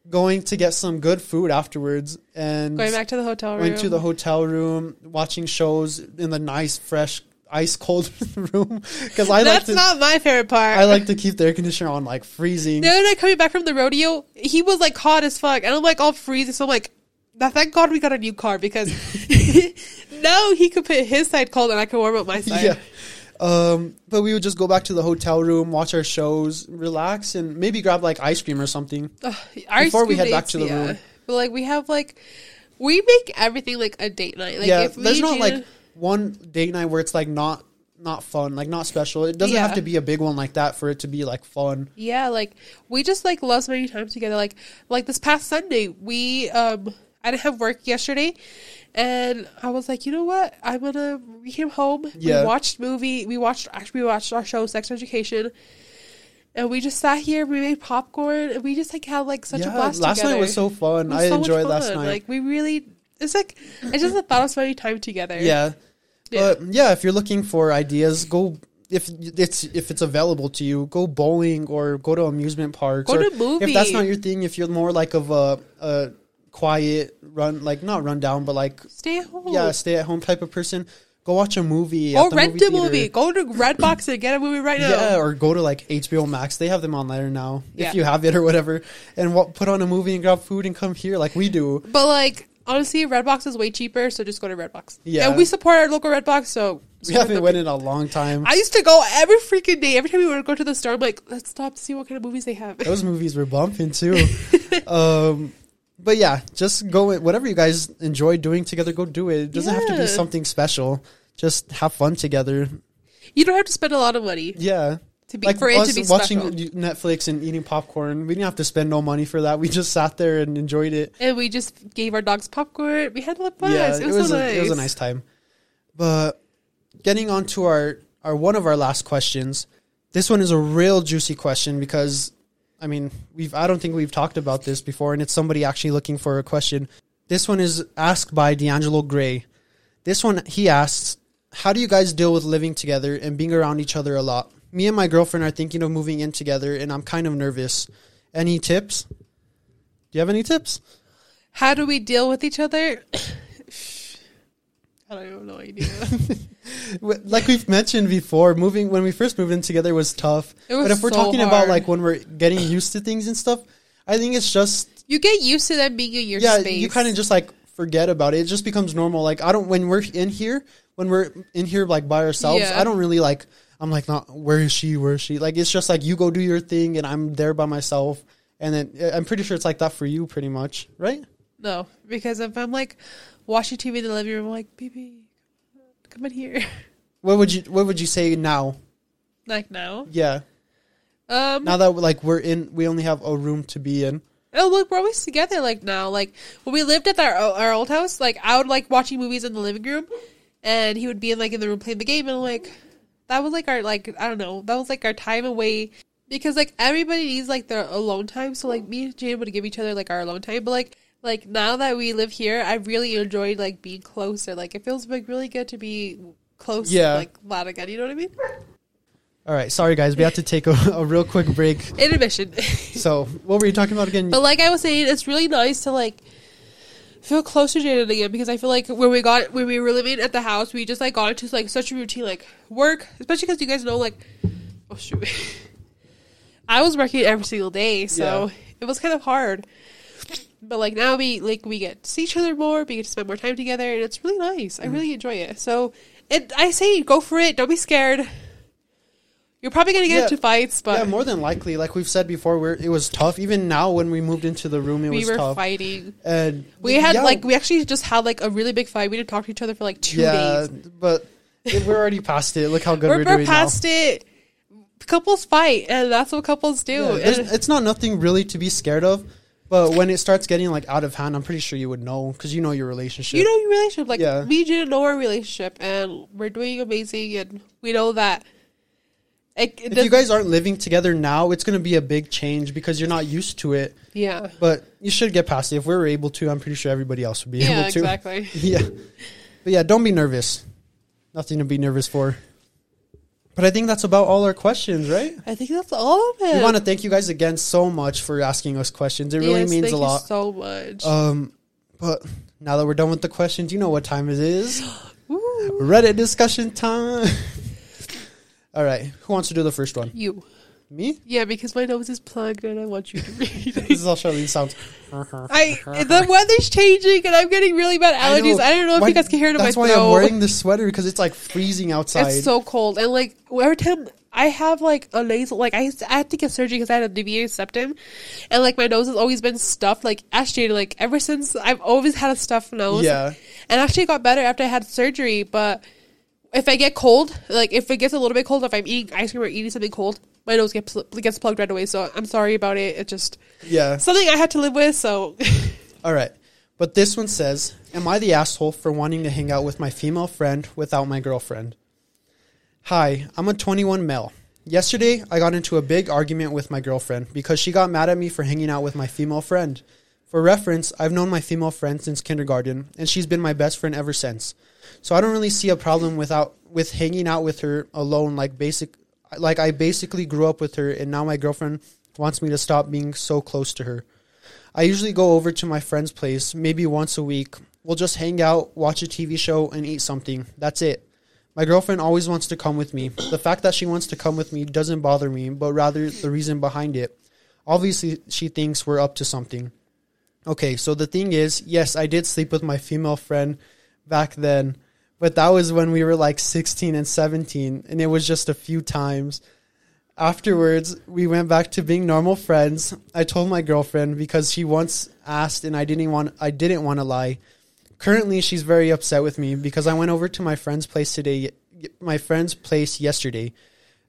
Speaker 1: going to get some good food afterwards, and
Speaker 2: going back to the hotel room.
Speaker 1: going to the hotel room, watching shows in the nice, fresh, ice cold <laughs> room because I like
Speaker 2: That's
Speaker 1: to.
Speaker 2: not my favorite part.
Speaker 1: I like to keep the air conditioner on like freezing.
Speaker 2: The other night coming back from the rodeo, he was like hot as fuck, and I'm like all freezing. So I'm like, now thank God we got a new car because <laughs> now he could put his side cold and I could warm up my side.
Speaker 1: Yeah. Um, but we would just go back to the hotel room, watch our shows, relax, and maybe grab like ice cream or something.
Speaker 2: Ice
Speaker 1: Before we head back to the
Speaker 2: yeah.
Speaker 1: room.
Speaker 2: But like we have like we make everything like a date night. Like
Speaker 1: yeah, there's not like one date night where it's like not not fun, like not special. It doesn't
Speaker 2: Yeah.
Speaker 1: have to be a big one like that for it to be like fun.
Speaker 2: Yeah, like we just like love spending time together. Like like this past Sunday, we um I didn't have work yesterday, and I was like, you know what? I'm gonna. We came home.
Speaker 1: Yeah.
Speaker 2: We watched movie. We watched actually we watched our show Sex Education, and we just sat here. We made popcorn, and we just like had like such a blast.
Speaker 1: last
Speaker 2: together.
Speaker 1: night was so fun.
Speaker 2: Was
Speaker 1: I
Speaker 2: so
Speaker 1: enjoyed last night.
Speaker 2: Like we really. It's like I just the thought of spending time together.
Speaker 1: yeah.
Speaker 2: Yeah.
Speaker 1: But yeah, if you're looking for ideas, go if it's if it's available to you, go bowling or go to amusement parks.
Speaker 2: Go
Speaker 1: or
Speaker 2: to movie.
Speaker 1: If that's not your thing, if you're more like of a, a quiet run, like not run down, but like
Speaker 2: Stay at home.
Speaker 1: yeah, stay at home type of person, go watch a movie.
Speaker 2: Or
Speaker 1: at the
Speaker 2: rent
Speaker 1: movie
Speaker 2: a movie. Go to Redbox and get a movie right now.
Speaker 1: Yeah, or go to like HBO Max. They have them on there now
Speaker 2: Yeah.
Speaker 1: if you have it or whatever. And what, put on a movie and grab food and come here like we do.
Speaker 2: But like honestly, Redbox is way cheaper, so just go to Redbox.
Speaker 1: Yeah.
Speaker 2: and we support our local Redbox, so
Speaker 1: We haven't went in a long time.
Speaker 2: I used to go every freaking day. Every time we would go to the store, I'm like, let's stop to see what kind of movies they have.
Speaker 1: Those movies were bumping too. <laughs> um, but yeah, just go whatever you guys enjoy doing together. Go do it. It doesn't have to be something special. Just have fun together.
Speaker 2: You don't have to spend a lot of money
Speaker 1: Yeah.
Speaker 2: to be for it to be
Speaker 1: watching
Speaker 2: special.
Speaker 1: Netflix and eating popcorn. We didn't have to spend no money for that. We just sat there and enjoyed it.
Speaker 2: And we just gave our dogs popcorn. We had a lot of fun.
Speaker 1: Yeah,
Speaker 2: it was, so
Speaker 1: a,
Speaker 2: nice.
Speaker 1: it was a nice time. But getting on to our, our one of our last questions. This one is a real juicy question because I mean, we've I don't think we've talked about this before and it's somebody actually looking for a question. This one is asked by D'Angelo Gray. This one he asks, "How do you guys deal with living together and being around each other a lot? Me and my girlfriend are thinking of moving in together and I'm kind of nervous. Any tips? Do you have any tips?"
Speaker 2: How do we deal with each other? I don't have no idea. <laughs>
Speaker 1: Like we've mentioned before, moving when we first moved in together was tough.
Speaker 2: It was
Speaker 1: but if we're
Speaker 2: so
Speaker 1: talking about like when we're getting used to things and stuff, I think it's just
Speaker 2: you get used to them being in your
Speaker 1: yeah,
Speaker 2: space.
Speaker 1: you kind of just like forget about it. It just becomes normal. Like I don't when we're in here, when we're in here like by ourselves,
Speaker 2: Yeah.
Speaker 1: I don't really like. I'm like not where is she? Where is she? Like it's just like you go do your thing and I'm there by myself. And then uh, I'm pretty sure it's like that for you, pretty much, right?
Speaker 2: no, because if I'm like watching TV in the living room, like, baby, come in here. <laughs>
Speaker 1: What would you What would you say now?
Speaker 2: like now.
Speaker 1: Yeah,
Speaker 2: Um,
Speaker 1: now that like we're in, we only have a room to be in.
Speaker 2: Oh look, we're always together. Like now, like when we lived at our our old house, like I would like watching movies in the living room, and he would be in like in the room playing the game, and I'm like that was like our like I don't know, that was like our time away because like everybody needs like their alone time. So like me and Jane would give each other like our alone time, but like like now that we live here, I really enjoyed like being closer. Like it feels like really good to be close.
Speaker 1: Yeah.
Speaker 2: like that again. You know what I mean?
Speaker 1: All right, sorry guys, we have to take a, a real quick break. <laughs>
Speaker 2: Intermission. <laughs>
Speaker 1: So, what were you talking about again?
Speaker 2: But like I was saying, it's really nice to like feel closer to Jaden again because I feel like when we got when we were living at the house, we just like got into like such a routine, like work, especially because you guys know like oh shoot, <laughs> I was working every single day, so
Speaker 1: Yeah.
Speaker 2: it was kind of hard. But like now we like we get to see each other more, we get to spend more time together, and it's really nice.
Speaker 1: Mm.
Speaker 2: I really enjoy it. So it, I say go for it. Don't be scared. You're probably gonna get
Speaker 1: Yeah.
Speaker 2: into fights, but
Speaker 1: yeah, more than likely, like we've said before, we're, it was tough. Even now, when we moved into the room, it
Speaker 2: we
Speaker 1: was
Speaker 2: were
Speaker 1: tough.
Speaker 2: fighting.
Speaker 1: And
Speaker 2: We had
Speaker 1: yeah,
Speaker 2: like we actually just had like a really big fight. We didn't talk to each other for like two
Speaker 1: yeah,
Speaker 2: days.
Speaker 1: but we're already past it. Look how good
Speaker 2: We're,
Speaker 1: we're,
Speaker 2: we're
Speaker 1: doing
Speaker 2: past it. Couples fight, and that's what couples do.
Speaker 1: It's not nothing really to be scared of. But when it starts getting like out of hand, I'm pretty sure you would know because you know your relationship.
Speaker 2: you know your relationship. Like
Speaker 1: Yeah.
Speaker 2: we didn't know our relationship, and we're doing amazing, and we know that. It, it
Speaker 1: if you guys aren't living together now, it's going to be a big change because you're not used to it.
Speaker 2: yeah,
Speaker 1: But you should get past it. If we were able to, I'm pretty sure everybody else would be
Speaker 2: yeah,
Speaker 1: able to.
Speaker 2: exactly. <laughs>
Speaker 1: yeah. But yeah, don't be nervous. Nothing to be nervous for. But I think that's about all our questions, right?
Speaker 2: I think that's all of it.
Speaker 1: We want to thank you guys again so much for asking us questions. It really
Speaker 2: Yes,
Speaker 1: means
Speaker 2: thank
Speaker 1: a
Speaker 2: you
Speaker 1: lot.
Speaker 2: so much.
Speaker 1: Um, but now that we're done with the questions, you know what time it is. <gasps> Reddit discussion time. <laughs> all right, who wants to do the first one?
Speaker 2: you,
Speaker 1: Me?
Speaker 2: yeah, because my nose is plugged, and I want you to read. <laughs>
Speaker 1: This is how Charlene sounds.
Speaker 2: I the weather's changing, and I'm getting really bad allergies. I, don't know if
Speaker 1: Why-
Speaker 2: you guys can hear it in my
Speaker 1: That's why
Speaker 2: throat.
Speaker 1: I'm wearing this sweater because it's like freezing outside.
Speaker 2: It's so cold, and like every time I have like a nasal, like I, I had to get surgery because I had a deviated septum, and like my nose has always been stuffed. Like actually, like ever since I've always had a stuffed nose.
Speaker 1: Yeah.
Speaker 2: and actually it got better after I had surgery. But if I get cold, like if it gets a little bit cold, if I'm eating ice cream or eating something cold, my nose gets gets plugged right away. So I'm sorry about it. It just
Speaker 1: yeah.
Speaker 2: something I had to live with. So <laughs>
Speaker 1: All right. But this one says, Am I the asshole for wanting to hang out with my female friend without my girlfriend? Hi, I'm a 21 male. Yesterday, I got into a big argument with my girlfriend because she got mad at me for hanging out with my female friend. For reference, I've known my female friend since kindergarten, and she's been my best friend ever since. So I don't really see a problem without with hanging out with her alone like basic like I basically grew up with her and now my girlfriend wants me to stop being so close to her. I usually go over to my friend's place maybe once a week. We'll just hang out, watch a TV show and eat something. That's it. My girlfriend always wants to come with me. The fact that she wants to come with me doesn't bother me, but rather the reason behind it. Obviously, she thinks we're up to something. Okay, so the thing is, yes, I did sleep with my female friend back then, but that was when we were like 16 and 17, and it was just a few times. Afterwards, we went back to being normal friends. I told my girlfriend because she once asked, and I didn't want I didn't want to lie. Currently, she's very upset with me because I went over to my friend's place today, my friend's place yesterday.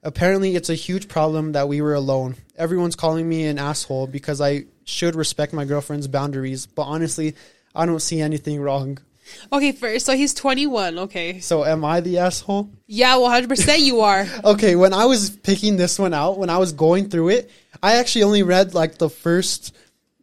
Speaker 1: Apparently, it's a huge problem that we were alone. Everyone's calling me an asshole because I should respect my girlfriend's boundaries, but honestly, I don't see anything wrong.
Speaker 2: Okay, first, so he's 21. Okay.
Speaker 1: So, am I the asshole?
Speaker 2: Yeah, well, 100% you are. <laughs>
Speaker 1: Okay, when I was picking this one out, when I was going through it, I actually only read like the first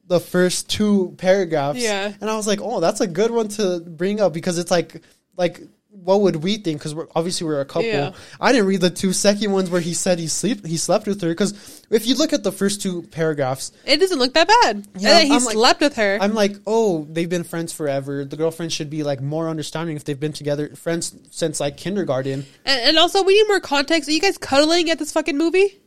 Speaker 1: the first two paragraphs.
Speaker 2: Yeah.
Speaker 1: And I was like, "Oh, that's a good one to bring up because it's like like what would we think cuz we're obviously we're a couple.
Speaker 2: Yeah.
Speaker 1: I didn't read the two second ones where he said he sleep he slept with her cuz if you look at the first two paragraphs,
Speaker 2: It doesn't look that bad.
Speaker 1: Yeah,
Speaker 2: and he
Speaker 1: I'm like-
Speaker 2: slept with her.
Speaker 1: I'm like, "Oh, they've been friends forever. The girlfriend should be like more understanding if they've been together friends since like kindergarten."
Speaker 2: and, and also, we need more context. Are you guys cuddling at this fucking movie?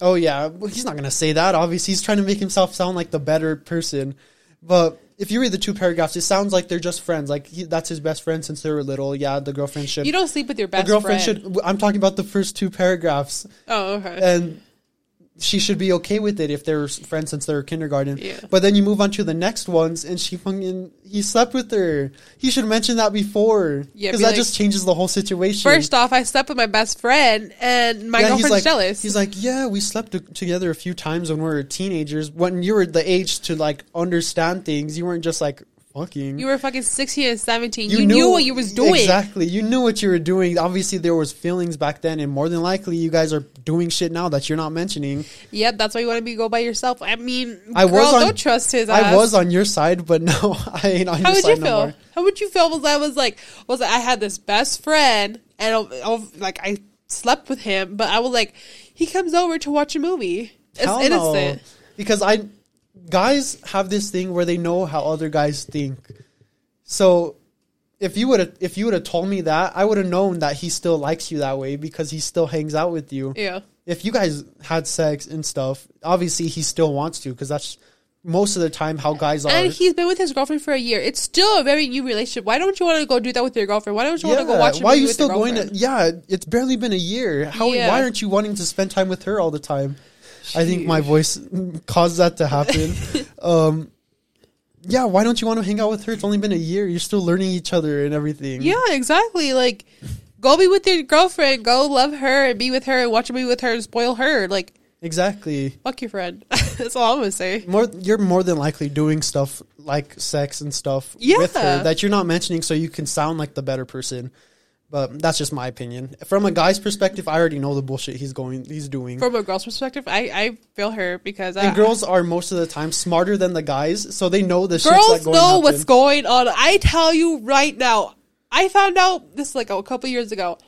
Speaker 1: Oh yeah, well, he's not gonna say that. Obviously, he's trying to make himself sound like the better person. But if you read the two paragraphs, it sounds like they're just friends. Like he, that's his best friend since they were little. Yeah, the girlfriend should.
Speaker 2: You don't sleep with your best. Friend.
Speaker 1: The girlfriend
Speaker 2: friend.
Speaker 1: should. I'm talking about the first two paragraphs,
Speaker 2: Oh, okay.
Speaker 1: and she should be okay with it if they're friends since they're kindergarten.
Speaker 2: Yeah.
Speaker 1: But then you move on to the next ones, and she fucking he slept with her. He should mention that before,
Speaker 2: Yeah,
Speaker 1: because
Speaker 2: be
Speaker 1: that
Speaker 2: like-
Speaker 1: just changes the whole situation.
Speaker 2: First off, I slept with my best friend, and my
Speaker 1: Yeah,
Speaker 2: girlfriend's
Speaker 1: he's like,
Speaker 2: jealous.
Speaker 1: He's like, yeah, we slept together a few times when we were teenagers. When you were the age to like understand things, you weren't just like fucking.
Speaker 2: you were fucking 16 and 17. You, knew, what you was doing.
Speaker 1: Exactly, you knew what you were doing. Obviously, there was feelings back then, and more than likely, you guys are doing shit now that you're not mentioning.
Speaker 2: Yep, that's why you want to be go by yourself. I mean,
Speaker 1: I
Speaker 2: girl,
Speaker 1: was on-
Speaker 2: don't trust his
Speaker 1: I was on your side, but <laughs> no, I ain't on
Speaker 2: How
Speaker 1: your
Speaker 2: would
Speaker 1: side
Speaker 2: you
Speaker 1: no
Speaker 2: feel?
Speaker 1: more.
Speaker 2: How would you feel? Was I was like, was I had this best friend, and I'll, I'll- like I slept with him, but I was like, he comes over to watch a movie. It's
Speaker 1: Hell no.
Speaker 2: innocent.
Speaker 1: Because I guys have this thing where they know how other guys think. So if you would have if you would have told me that, I would have known that he still likes you that way because he still hangs out with you.
Speaker 2: Yeah.
Speaker 1: If you guys had sex and stuff, obviously he still wants to because that's most of the time how guys are.
Speaker 2: And he's been with his girlfriend for a year. It's still a very new relationship. Why don't you want to go do that with your girlfriend? Why don't you want to go watch a
Speaker 1: why are you still going to? Yeah, it's barely been a year. How?
Speaker 2: Yeah.
Speaker 1: Why aren't you wanting to spend time with her all the time? I think my voice caused that to happen. <laughs> um, yeah, why don't you want to hang out with her? It's only been a year. You're still learning each other and everything.
Speaker 2: Yeah, exactly. Like, go be with your girlfriend. Go love her and be with her and watch a movie with her and spoil her. Like,
Speaker 1: exactly.
Speaker 2: fuck your friend. <laughs> That's all I'm gonna say.
Speaker 1: More, you're more than likely doing stuff like sex and stuff with her that you're not mentioning, so you can sound like the better person. But that's just my opinion. From a guy's perspective, I already know the bullshit he's going, he's doing.
Speaker 2: From a girl's perspective, I, I feel her because I,
Speaker 1: and girls are most of the time smarter than the guys, so they know the
Speaker 2: girls know what's going on. I tell you right now. I found out this like a couple years ago.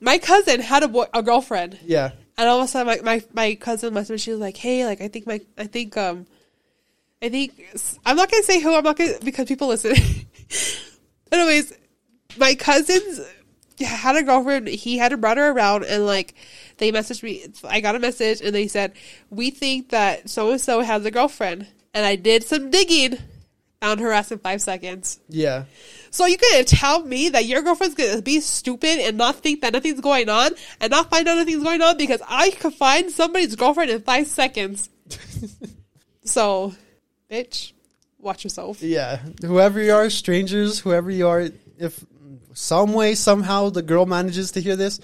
Speaker 2: My cousin had a boy, a girlfriend,
Speaker 1: Yeah,
Speaker 2: and all of a sudden, my, my, my cousin messaged me. She was like, "Hey, like I think my I think um, I think I'm not gonna say who. I'm not gonna because people listen. <laughs> Anyways, my cousins had a girlfriend. He had brought her around, and like they messaged me. I got a message, and they said, "We think that so and so has a girlfriend." And I did some digging, found her ass in five seconds.
Speaker 1: yeah.
Speaker 2: So you gonna tell me that your girlfriend's gonna be stupid and not think that nothing's going on and not find out nothing's going on because I could find somebody's girlfriend in five seconds. <laughs> so, bitch, watch yourself.
Speaker 1: Yeah, whoever you are, strangers, whoever you are, if some way somehow the girl manages to hear this,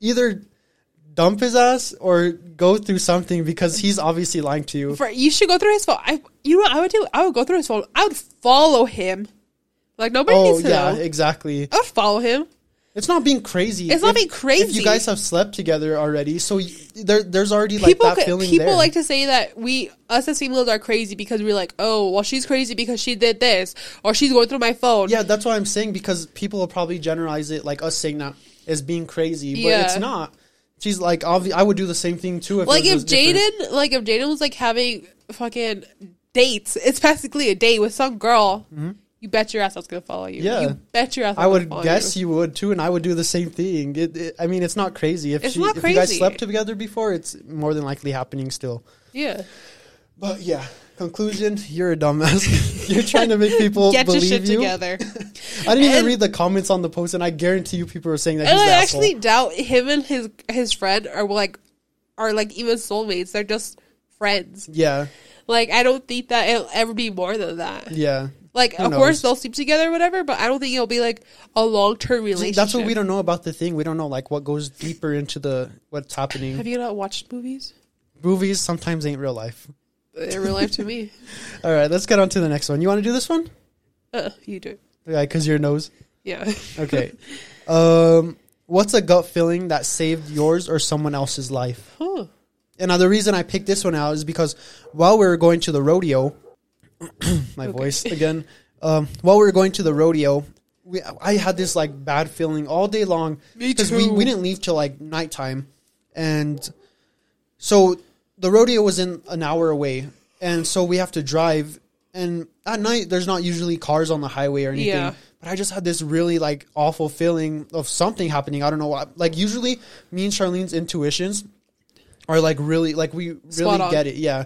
Speaker 1: either dump his ass or go through something because he's obviously lying to you.
Speaker 2: For, you should go through his phone. I, you know what I would do? I would go through his phone. I would follow him. Like nobody
Speaker 1: Oh
Speaker 2: needs to
Speaker 1: yeah,
Speaker 2: know.
Speaker 1: exactly.
Speaker 2: I would follow him.
Speaker 1: It's not being crazy.
Speaker 2: It's not
Speaker 1: If-
Speaker 2: being
Speaker 1: If
Speaker 2: crazy.
Speaker 1: you guys have slept together already, so y- there, there's already like
Speaker 2: people
Speaker 1: that feeling
Speaker 2: people
Speaker 1: there.
Speaker 2: like to say that we us as females are crazy because we're like, oh, well, she's crazy because she did this or she's going through my phone.
Speaker 1: yeah, that's what I'm saying because people will probably generalize it like us saying that as being crazy, but
Speaker 2: Yeah.
Speaker 1: it's not. She's like, obvi- I would do the same thing too. If
Speaker 2: like if. Jaden, like if Jaden was like having fucking dates, it's basically a date with some girl. Mm-hmm. You bet your ass I was gonna follow you.
Speaker 1: Yeah.
Speaker 2: you bet your ass.
Speaker 1: I
Speaker 2: was
Speaker 1: would guess
Speaker 2: you.
Speaker 1: you would too, and I would do the same thing. It, it, I mean, it's not crazy. If,
Speaker 2: It's
Speaker 1: she,
Speaker 2: not
Speaker 1: if you guys slept together before, it's more than likely happening still.
Speaker 2: Yeah,
Speaker 1: But yeah, conclusion: you're a dumbass. <laughs> you're trying to make people
Speaker 2: get your
Speaker 1: believe
Speaker 2: shit
Speaker 1: you.
Speaker 2: together. <laughs>
Speaker 1: I didn't even read the comments on the post, and I guarantee you, people are saying that
Speaker 2: and I actually
Speaker 1: asshole.
Speaker 2: doubt him and his his friend are like are like even soulmates. They're just friends.
Speaker 1: Yeah,
Speaker 2: Like I don't think that it'll ever be more than that.
Speaker 1: yeah.
Speaker 2: Like
Speaker 1: Who
Speaker 2: of course they'll sleep together, or whatever. But I don't think it'll be like a long term relationship.
Speaker 1: That's what we don't know about the thing. We don't know like what goes deeper into the what's happening.
Speaker 2: Have you not watched movies?
Speaker 1: Movies sometimes ain't real life.
Speaker 2: In real life, to me, <laughs>
Speaker 1: All right, let's get on to the next one. You want to do this one?
Speaker 2: uh, you do.
Speaker 1: Yeah, because your nose.
Speaker 2: Yeah.
Speaker 1: Okay. <laughs> um, what's a gut feeling that saved yours or someone else's life?
Speaker 2: Huh.
Speaker 1: And now the reason I picked this one out is because while we were going to the rodeo, <coughs> my voice again. Um, while we were going to the rodeo, we, I had this like bad feeling all day long
Speaker 2: Me
Speaker 1: because we, we didn't leave till like nighttime, and so the rodeo was in an hour away, and so we have to drive. And at night, there's not usually cars on the highway or anything.
Speaker 2: Yeah.
Speaker 1: But I just had this really like awful feeling of something happening. I don't know what. Like usually, me and Charlene's intuitions are like really like we really
Speaker 2: Spot on.
Speaker 1: get it. Yeah.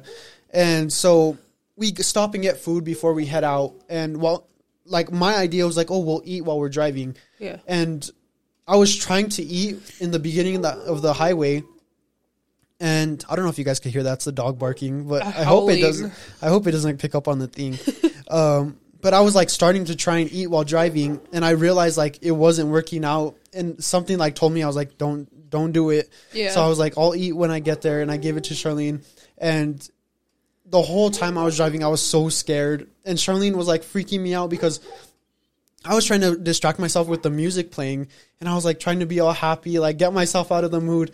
Speaker 1: And so we stop and get food before we head out. And well, like my idea was like, oh, we'll eat while we're driving.
Speaker 2: Yeah.
Speaker 1: And I was trying to eat in the beginning of the, of the highway. And I don't know if you guys could hear that's the dog barking, but I hope it doesn't. I hope it doesn't pick up on the thing. <laughs> um, but I was like starting to try and eat while driving, and I realized like it wasn't working out, and something like told me I was like, don't don't do it.
Speaker 2: Yeah.
Speaker 1: So I was like, I'll eat when I get there, and I gave it to Charlene, and the whole time I was driving, I was so scared, and Charlene was like freaking me out because I was trying to distract myself with the music playing, and I was like trying to be all happy, like get myself out of the mood.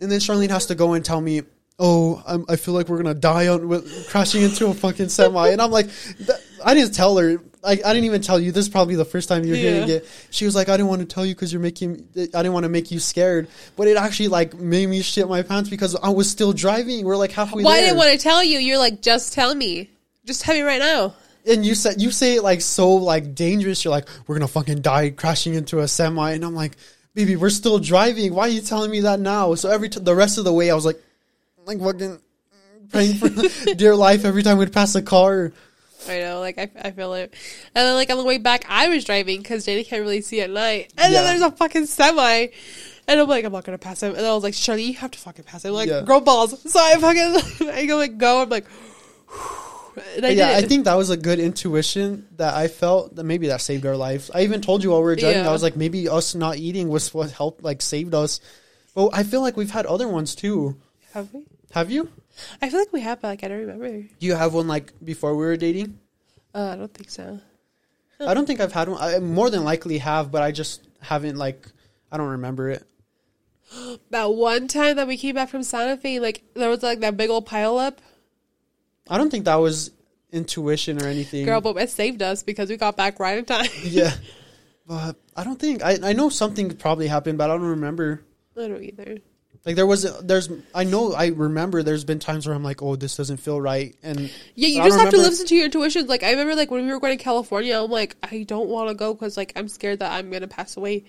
Speaker 1: And then Charlene has to go and tell me, "Oh, I'm, I feel like we're gonna die on with, crashing into a fucking semi." And I'm like, I didn't tell her. I, I didn't even tell you. This is probably the first time you're hearing it. She was like, "I didn't want to tell you because you're making. I didn't want to make you scared." But it actually like made me shit my pants because I was still driving. We're like halfway
Speaker 2: Why
Speaker 1: there.
Speaker 2: didn't want to tell you? You're like, just tell me. Just tell me right now.
Speaker 1: and you said you say it like so like dangerous. You're like, we're gonna fucking die crashing into a semi, and I'm like, baby, we're still driving. Why are you telling me that now? So every t- the rest of the way, I was like, like fucking praying for <laughs> dear life every time we'd pass a car.
Speaker 2: I know, like I, I feel it. And then like on the way back, I was driving because Jada can't really see at night. And
Speaker 1: Yeah.
Speaker 2: then there's a fucking semi. And I'm like, I'm not gonna pass him. And I was like, Charlie, you have to fucking pass him. Like,
Speaker 1: Yeah.
Speaker 2: grow balls. So I fucking, <laughs> I go like go. I'm like, <sighs> and I
Speaker 1: yeah, I think that was a good intuition that I felt that maybe that saved our lives. I even told you while we were driving,
Speaker 2: Yeah.
Speaker 1: I was like, maybe us not eating was what helped, like saved us. But I feel like we've had other ones too.
Speaker 2: Have we?
Speaker 1: Have you?
Speaker 2: I feel like we have, but like I don't remember.
Speaker 1: Do you have one like before we were dating?
Speaker 2: Uh, I don't think so.
Speaker 1: I don't think I've had one. I more than likely have, but I just haven't like I don't remember it. <gasps>
Speaker 2: That one time that we came back from Santa Fe, like there was like that big old pile up.
Speaker 1: I don't think that was intuition or anything.
Speaker 2: Girl, but it saved us because we got back right in time. <laughs>
Speaker 1: yeah, <laughs> but I don't think I. I know something probably happened, but I don't remember.
Speaker 2: I don't either.
Speaker 1: Like there was, there's. I know I remember. There's been times where I'm like, oh, this doesn't feel right, and
Speaker 2: Yeah, you just have to listen to your intuition. Like I remember, like when we were going to California, I'm like, I don't want to go because like I'm scared that I'm gonna pass away.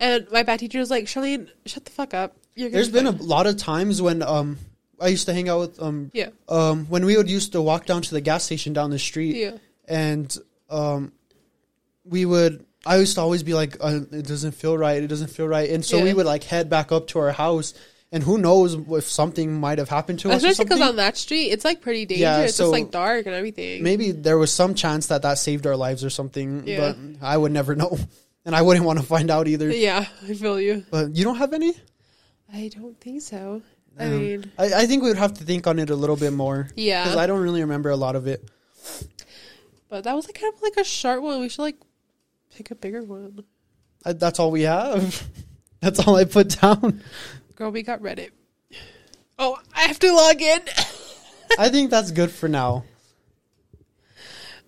Speaker 2: And my bad teacher was like, Charlene, shut the fuck up.
Speaker 1: There's been a lot of times when um I used to hang out with um
Speaker 2: yeah,
Speaker 1: um when we would used to walk down to the gas station down the street
Speaker 2: yeah,
Speaker 1: and um we would I used to always be like uh, it doesn't feel right it doesn't feel right and so we would like head back up to our house and who knows if something might have happened to us
Speaker 2: especially because on that street it's like pretty dangerous.
Speaker 1: Yeah,
Speaker 2: it's
Speaker 1: so
Speaker 2: just like dark and everything.
Speaker 1: maybe there was some chance that that saved our lives or something
Speaker 2: Yeah.
Speaker 1: but I would never know <laughs> and I wouldn't want to find out either
Speaker 2: Yeah, I feel you.
Speaker 1: but you don't have any
Speaker 2: I don't think so. I
Speaker 1: Um,
Speaker 2: mean,
Speaker 1: I, I think we would have to think on it a little bit more.
Speaker 2: Yeah.
Speaker 1: Because I don't really remember a lot of it.
Speaker 2: but that was like kind of like a short one. We should like pick a bigger one.
Speaker 1: I, that's all we have. <laughs> that's all I put down.
Speaker 2: Girl, we got Reddit. Oh, I have to log in. <laughs>
Speaker 1: I think that's good for now.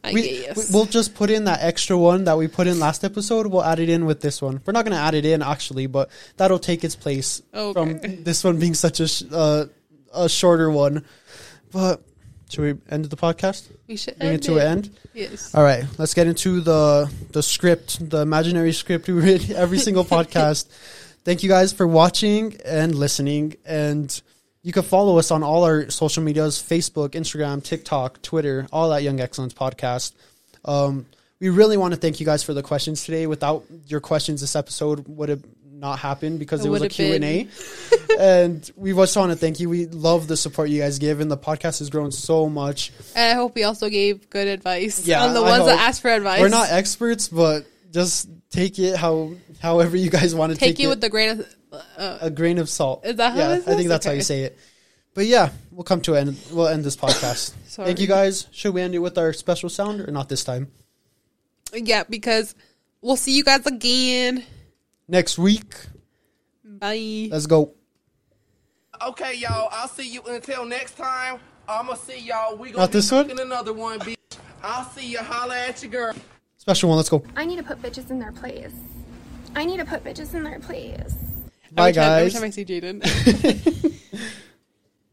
Speaker 2: I
Speaker 1: We,
Speaker 2: guess.
Speaker 1: we- we'll just put in that extra one that we put in last episode. We'll add it in with this one. We're not going to add it in actually, but that'll take its place
Speaker 2: Okay.
Speaker 1: from this one being such a sh- uh, a shorter one. But should we end the podcast?
Speaker 2: we should
Speaker 1: Bring it to an end.
Speaker 2: Yes.
Speaker 1: All right, let's get into the the script, the imaginary script we read <laughs> every single <laughs> podcast. Thank you guys for watching and listening, and you can follow us on all our social medias: Facebook, Instagram, TikTok, Twitter, all at Young Excellence Podcast. Um, we really want to thank you guys for the questions today. Without your questions, this episode would have not happen because
Speaker 2: It
Speaker 1: it, was a Q and A. <laughs> and we just want to thank you. We love the support you guys give, and the podcast has grown so much.
Speaker 2: And I hope we also gave good advice
Speaker 1: Yeah,
Speaker 2: on the ones that asked for advice.
Speaker 1: We're not experts, but just take it how however you guys want to
Speaker 2: take,
Speaker 1: take,
Speaker 2: it
Speaker 1: it
Speaker 2: with the grain of. Uh,
Speaker 1: a grain of salt.
Speaker 2: Is that how
Speaker 1: yeah,
Speaker 2: it
Speaker 1: I think that's how you say it. But yeah, we'll come to end. We'll end this podcast. <laughs> Thank you guys. Should we end it with our special sound or not this time?
Speaker 2: yeah, because we'll see you guys again.
Speaker 1: Next week.
Speaker 2: Bye.
Speaker 1: Let's go.
Speaker 4: Okay, y'all. I'll see you until next time. I'ma see y'all. We gonna
Speaker 1: Not
Speaker 4: be
Speaker 1: this one?
Speaker 4: cooking another one, bitch. I'll see you. Holla at your girl.
Speaker 1: Special one. Let's go.
Speaker 5: I need to put bitches in their place. I need to put bitches in their place.
Speaker 1: Bye,
Speaker 2: every time, every time I see Jaden. <laughs> <laughs>